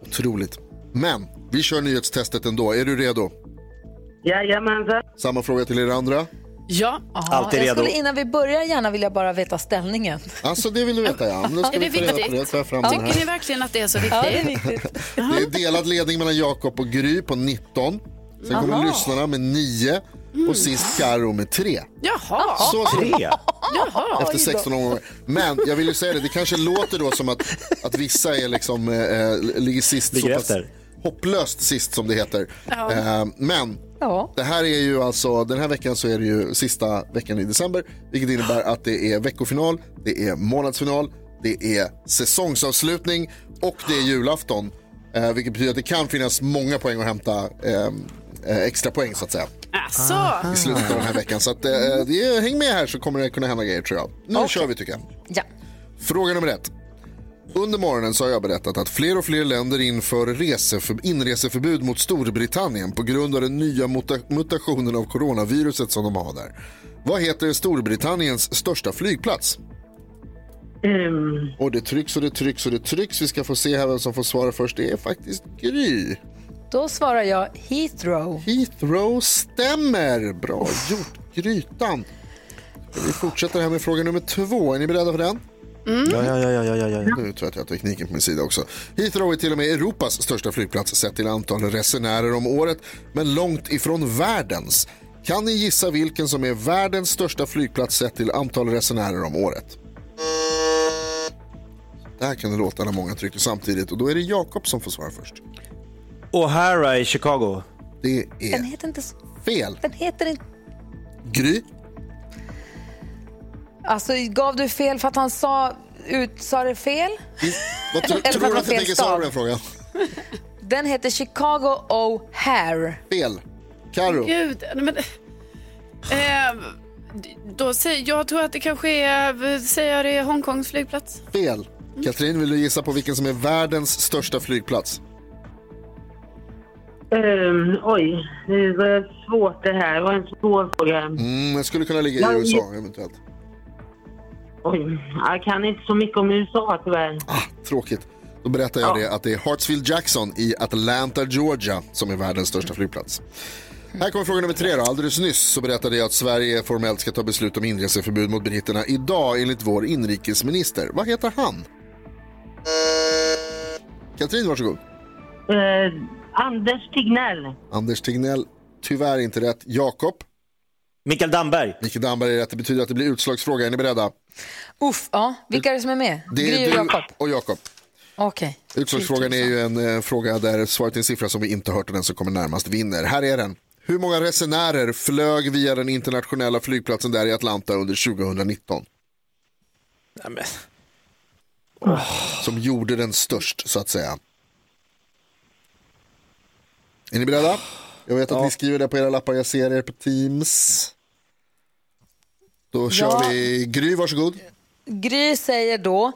Otroligt. Men vi kör nyhetstestet ändå. Är du redo? Jajamensan. Samma fråga till er andra. Ja. Ja, jag skulle innan vi börjar gärna vilja bara veta ställningen. Alltså det vill du veta ja. Ska Är vi det det. viktigt? Jag den Tycker ni verkligen att det är så viktigt? Ja, det är viktigt. *laughs* Det är delad ledning mellan Jakob och Gry på 19. Sen kommer Jaha. lyssnarna med 9 och sist Karo med 3. Jaha. Så det Jaha. Efter 16 omgångar. Men jag vill ju säga det, det kanske låter då som att, att vissa är liksom, eh, ligger sist Ligger så pass hopplöst sist som det heter. Ja. Eh, men Ja. det här är ju alltså, den här veckan så är det ju sista veckan i december, vilket innebär att det är veckofinal, det är månadsfinal, det är säsongsavslutning och det är julafton. Eh, vilket betyder att det kan finnas många poäng att hämta, eh, eh, extra poäng så att säga. Asså. I slutet av den här veckan. Så att, eh, det är, häng med här så kommer det kunna hända grejer tror jag. Nu kör vi tycker jag. Ja. Fråga nummer ett. Under morgonen så har jag berättat att fler och fler länder inför reseför, inreseförbud mot Storbritannien på grund av den nya muta, mutationen av coronaviruset som de har där. Vad heter Storbritanniens största flygplats? Ehm, Och det trycks och det trycks och det trycks. Vi ska få se här vem som får svara först. Det är faktiskt Gry. Då svarar jag Heathrow. Heathrow stämmer. Bra gjort, Grytan. Vi fortsätter här med fråga nummer två. Är ni beredda för den? Ja, ja, ja, ja, ja, ja, ja. Nu tror jag att jag har tekniken på min sida också. Heathrow är till och med Europas största flygplats sett till antal resenärer om året, men långt ifrån världens. Kan ni gissa vilken som är världens största flygplats sett till antal resenärer om året? Där kan det låta när många trycker samtidigt och då är det Jakob som får svara först. O'Hara i Chicago. Det Den är heter inte... så- fel. Den heter inte... Gry? Alltså, gav du fel för att han sa, ut, sa det fel? Vad tro, *laughs* Eller för tror att du det att jag tänker svara på den frågan? *laughs* Den heter Chicago O'Hare. Fel. Karo. Gud, men... Eh, då säger, jag tror att det kanske är, säger jag det Hongkongs flygplats. Fel. Katrin, vill du gissa på vilken som är världens största flygplats? Ehm, oj, det var svårt det här. Det var en svår fråga. Mm, den skulle kunna ligga i Ja, USA eventuellt. Oj, jag kan inte så mycket om USA tyvärr. Tråkigt. Då berättar jag det att det är Hartsfield Jackson i Atlanta, Georgia som är världens största flygplats. Här kommer fråga nummer tre. Då. Alldeles nyss så berättade jag att Sverige formellt ska ta beslut om inreseförbud mot britterna idag enligt vår inrikesminister. Vad heter han? Katrin, varsågod. Eh, Anders Tegnell. Anders Tegnell, tyvärr inte rätt. Jakob? Mikael Damberg. Mikael Damberg är rätt. Det betyder att det blir utslagsfråga. Är ni beredda? Uff, ja. Vilka är det som är med? Det Gry är och du Jakob? och Jakob. Okej. Utslagsfrågan är ju en eh, fråga där svaret är en siffra som vi inte hört och den som kommer närmast vinner. Här är den. Hur många resenärer flög via den internationella flygplatsen där i Atlanta under 2019? Som gjorde den störst så att säga. Är ni beredda? Jag vet att ni skriver det på era lappar, jag ser er på Teams. Då kör Ja. vi Gry, varsågod. Gry säger då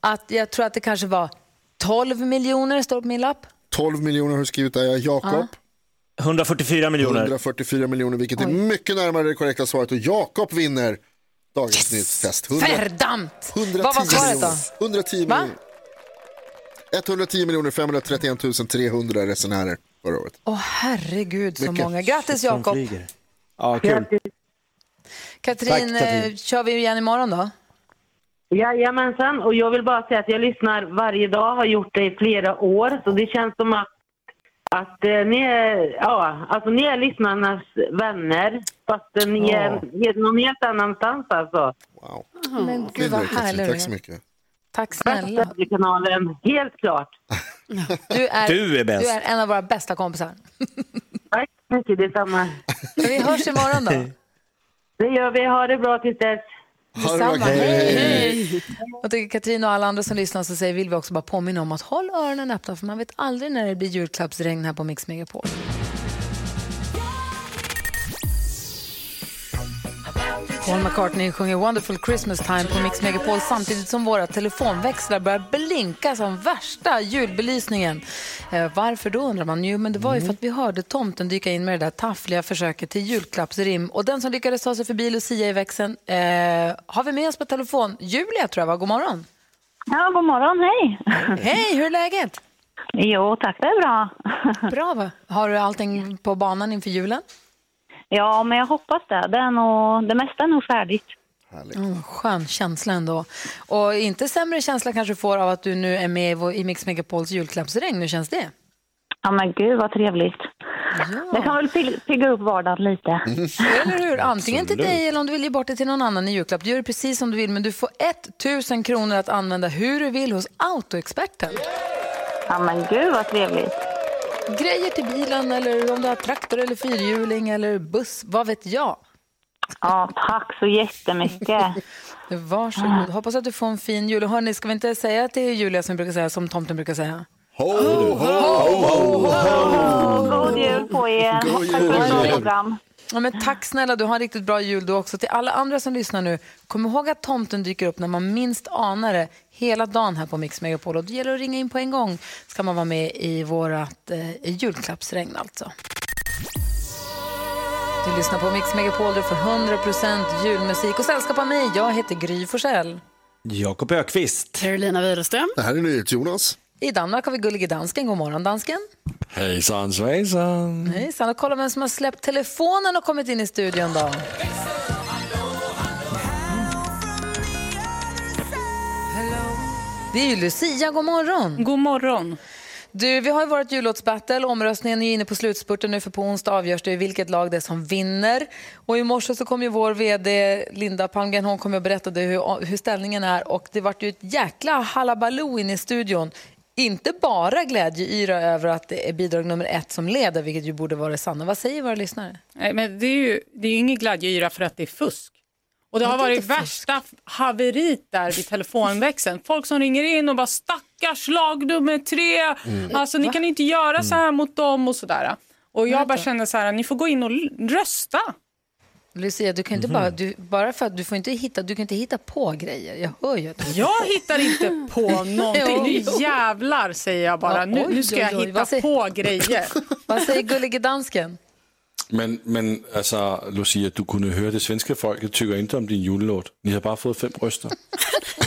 att jag tror att det kanske var 12 miljoner, står det på min lapp. 12 miljoner har du skrivit där, Jakob. 144 miljoner. 144 miljoner, vilket är mycket närmare det korrekta svaret. Och Jakob vinner dagens nyhetstest. 100 Verdammt! 110 Vad var svaret då? miljoner. 110 Va? miljoner. 110 miljoner 531 300 resenärer förra året. Åh herregud så Mycket. många. Grattis Jakob. Ja, kul. Katrin, Tack, Katrin. eh, kör vi igen imorgon då? Jajamensan, och jag vill bara säga att jag lyssnar varje dag, har gjort det i flera år, så det känns som att, att eh, ni, är, ja, alltså, ni är lyssnarnas vänner, fast eh, ni är helt- någon helt annanstans alltså. Men gud vad härligt. Tack så mycket. Tack snälla. kanalen helt klart. *laughs* Du är, Du är bäst. Du är en av våra bästa kompisar. Tack så mycket, detsamma. Vi hörs imorgon då. Det gör vi, ha det bra tills dess. Detsamma. Hej. Och till Katrin och alla andra som lyssnar så säger, vill vi också bara påminna om att håll öronen öppna för man vet aldrig när det blir julklappsregn här på Mix Megapol. Paul McCartney sjunger Wonderful Christmas Time på Mix Megapol samtidigt som våra telefonväxlar börjar blinka som värsta julbelysningen. Eh, varför då undrar man? Jo, men det var ju för att vi hörde tomten dyka in med det där taffliga försöket till julklappsrim. Och den som lyckades ta sig förbi Lucia i växeln eh, har vi med oss på telefon. Julia tror jag va? God morgon. Ja, god morgon, hej. Hej, hur är läget? Jo, tack, det är bra. Bra va? Har du allting på banan inför julen? Ja, men jag hoppas det. Det, är nog, det mesta är nog färdigt. Mm, skön känsla ändå. Och inte sämre känsla kanske du får av att du nu är med i Mix Megapols julklappsregn. Hur känns det? Ja, men gud vad trevligt. Det kan väl pig- pigga upp vardagen lite. *laughs* Eller hur? Antingen till Absolut. dig eller om du vill ge bort det till någon annan i julklapp. Du gör det precis som du vill, men du får 1000 kronor att använda hur du vill hos Autoexperten. Ja, men gud vad trevligt. Grejer till bilen eller om du har traktor eller fyrhjuling eller buss, vad vet jag? Ja, tack så jättemycket. *laughs* Varsågod. Hoppas att du får en fin jul. Och Hörni, ska vi inte säga till Julia som brukar säga, som tomten brukar säga? Ho, God jul på er. God Tack jul. för ett bra God jul. program. Ja, men tack snälla, du har en riktigt bra jul du också. Till alla andra som lyssnar nu, kom ihåg att tomten dyker upp när man minst anar det hela dagen här på Mix Megapol. Och det gäller att ringa in på en gång ska man vara med i vårt eh, julklappsregn alltså. Du lyssnar på Mix Megapol, du får 100% julmusik och sällskap av mig. Jag heter Gry Forssell. Jakob Ökvist. Carolina Widerström. Det här är NyhetsJonas. I Danmark har vi Gullige Dansken. God morgon, dansken. Hejsan svejsan. Hejsan, och kolla vem som har släppt telefonen och kommit in i studion då. Det är ju Lucia, god morgon. God morgon. Du, vi har ju varit jullåtsbattle. Omröstningen är inne på slutspurten nu för på onsdag avgörs det vilket lag det är som vinner. Och i morse så kom ju vår vd Linda Palmgren, hon kom och berättade hur, hur ställningen är och det vart ju ett jäkla halabaloo inne i studion. Inte bara glädjeyra över att det är bidrag nummer ett som leder, vilket ju borde vara det sanna. Vad säger våra lyssnare? Nej, men det är ju det är ju ingen glädjeyra för att det är fusk. Och det har varit värsta haverit där vid telefonväxeln. Folk som ringer in och bara stackars lag nummer tre. Mm. Alltså ni Va? kan inte göra så här mot dem och sådär. Och jag bara känner så här, ni får gå in och rösta. Lucia, du kan inte bara, du, bara för att du får inte hitta, du kan inte hitta på grejer. Jag hör ju att du... Jag hittar inte på *laughs* någonting. Nu jävlar säger jag bara. Ja, Nu, oj, nu ska oj, jag oj. hitta Vad säger- på grejer. *laughs* Vad säger gullige dansken? Men, men alltså, Lucia, du kunde höra det svenska folket tycker inte om din jullåt. Ni har bara fått fem röster. *laughs*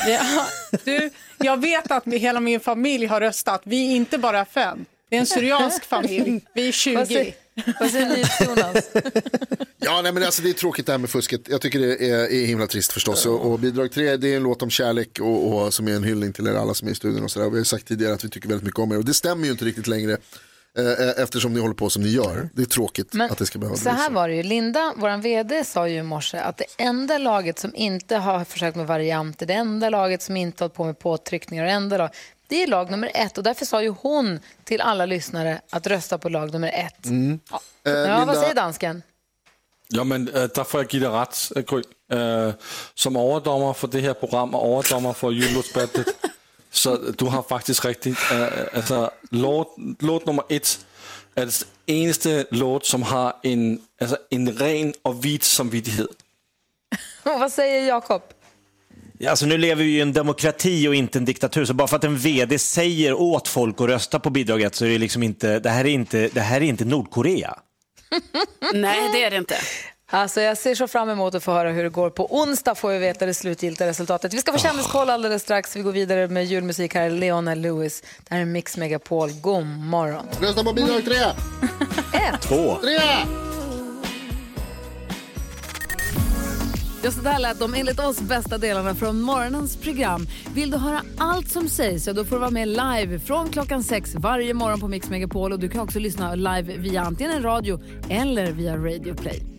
Ja, du, jag vet att hela min familj har röstat. Vi är inte bara fem. Det är en syriansk familj. Vi är 20. Vad säger- Vad säger ni, Jonas? *laughs* Ja, nej, men alltså, det är tråkigt det här med fusket. Jag tycker det är, är himla trist förstås. Och, och bidrag tre, det är en låt om kärlek och, och som är en hyllning till er alla som är i studion och sådär. Vi har sagt tidigare att vi tycker väldigt mycket om er och det stämmer ju inte riktigt längre. Eh, eftersom ni håller på som ni gör. Det är tråkigt Men att det ska behöva så bli här så. var det ju. Linda, vår vd, sa ju i morse att det enda laget som inte har försökt med varianter, det enda laget som inte har hållit på med påtryckningar, det enda lag, det är lag nummer ett. Och därför sa ju hon till alla lyssnare att rösta på lag nummer ett. Mm. Eh, Ja, Linda, vad säger dansken? Ja, men øh, der får jeg give dig Gry. Øh, som overdommer for det her program og overdommer for jullåtsbattet, *laughs* så du har faktisk rigtigt. Øh, altså, låt, låt nummer et er det eneste låt, som har en, altså, en ren og vit samvittighed. Och *laughs* vad säger Jakob? Ja, Alltså nu lever vi i en demokrati och inte en diktatur, så bara för att en vd säger åt folk att rösta på bidrag ett så är det liksom inte, det här är inte, det här är inte Nordkorea. *laughs* Nej, det är det inte. Alltså jag ser så fram emot att få höra hur det går. På onsdag får vi veta det slutgiltiga resultatet. Vi ska få kändiskoll alldeles strax. Vi går vidare med julmusik här. Leona Lewis. Det här är Mix Megapol. God morgon. Rösta på bidrag tre! *laughs* Två. Tre! Ja, så där lät de enligt oss bästa delarna från morgonens program. Vill du höra allt som sägs så då får du vara med live från klockan sex varje morgon på Mix Megapol. Och du kan också lyssna live via antingen en radio eller via Radio Play.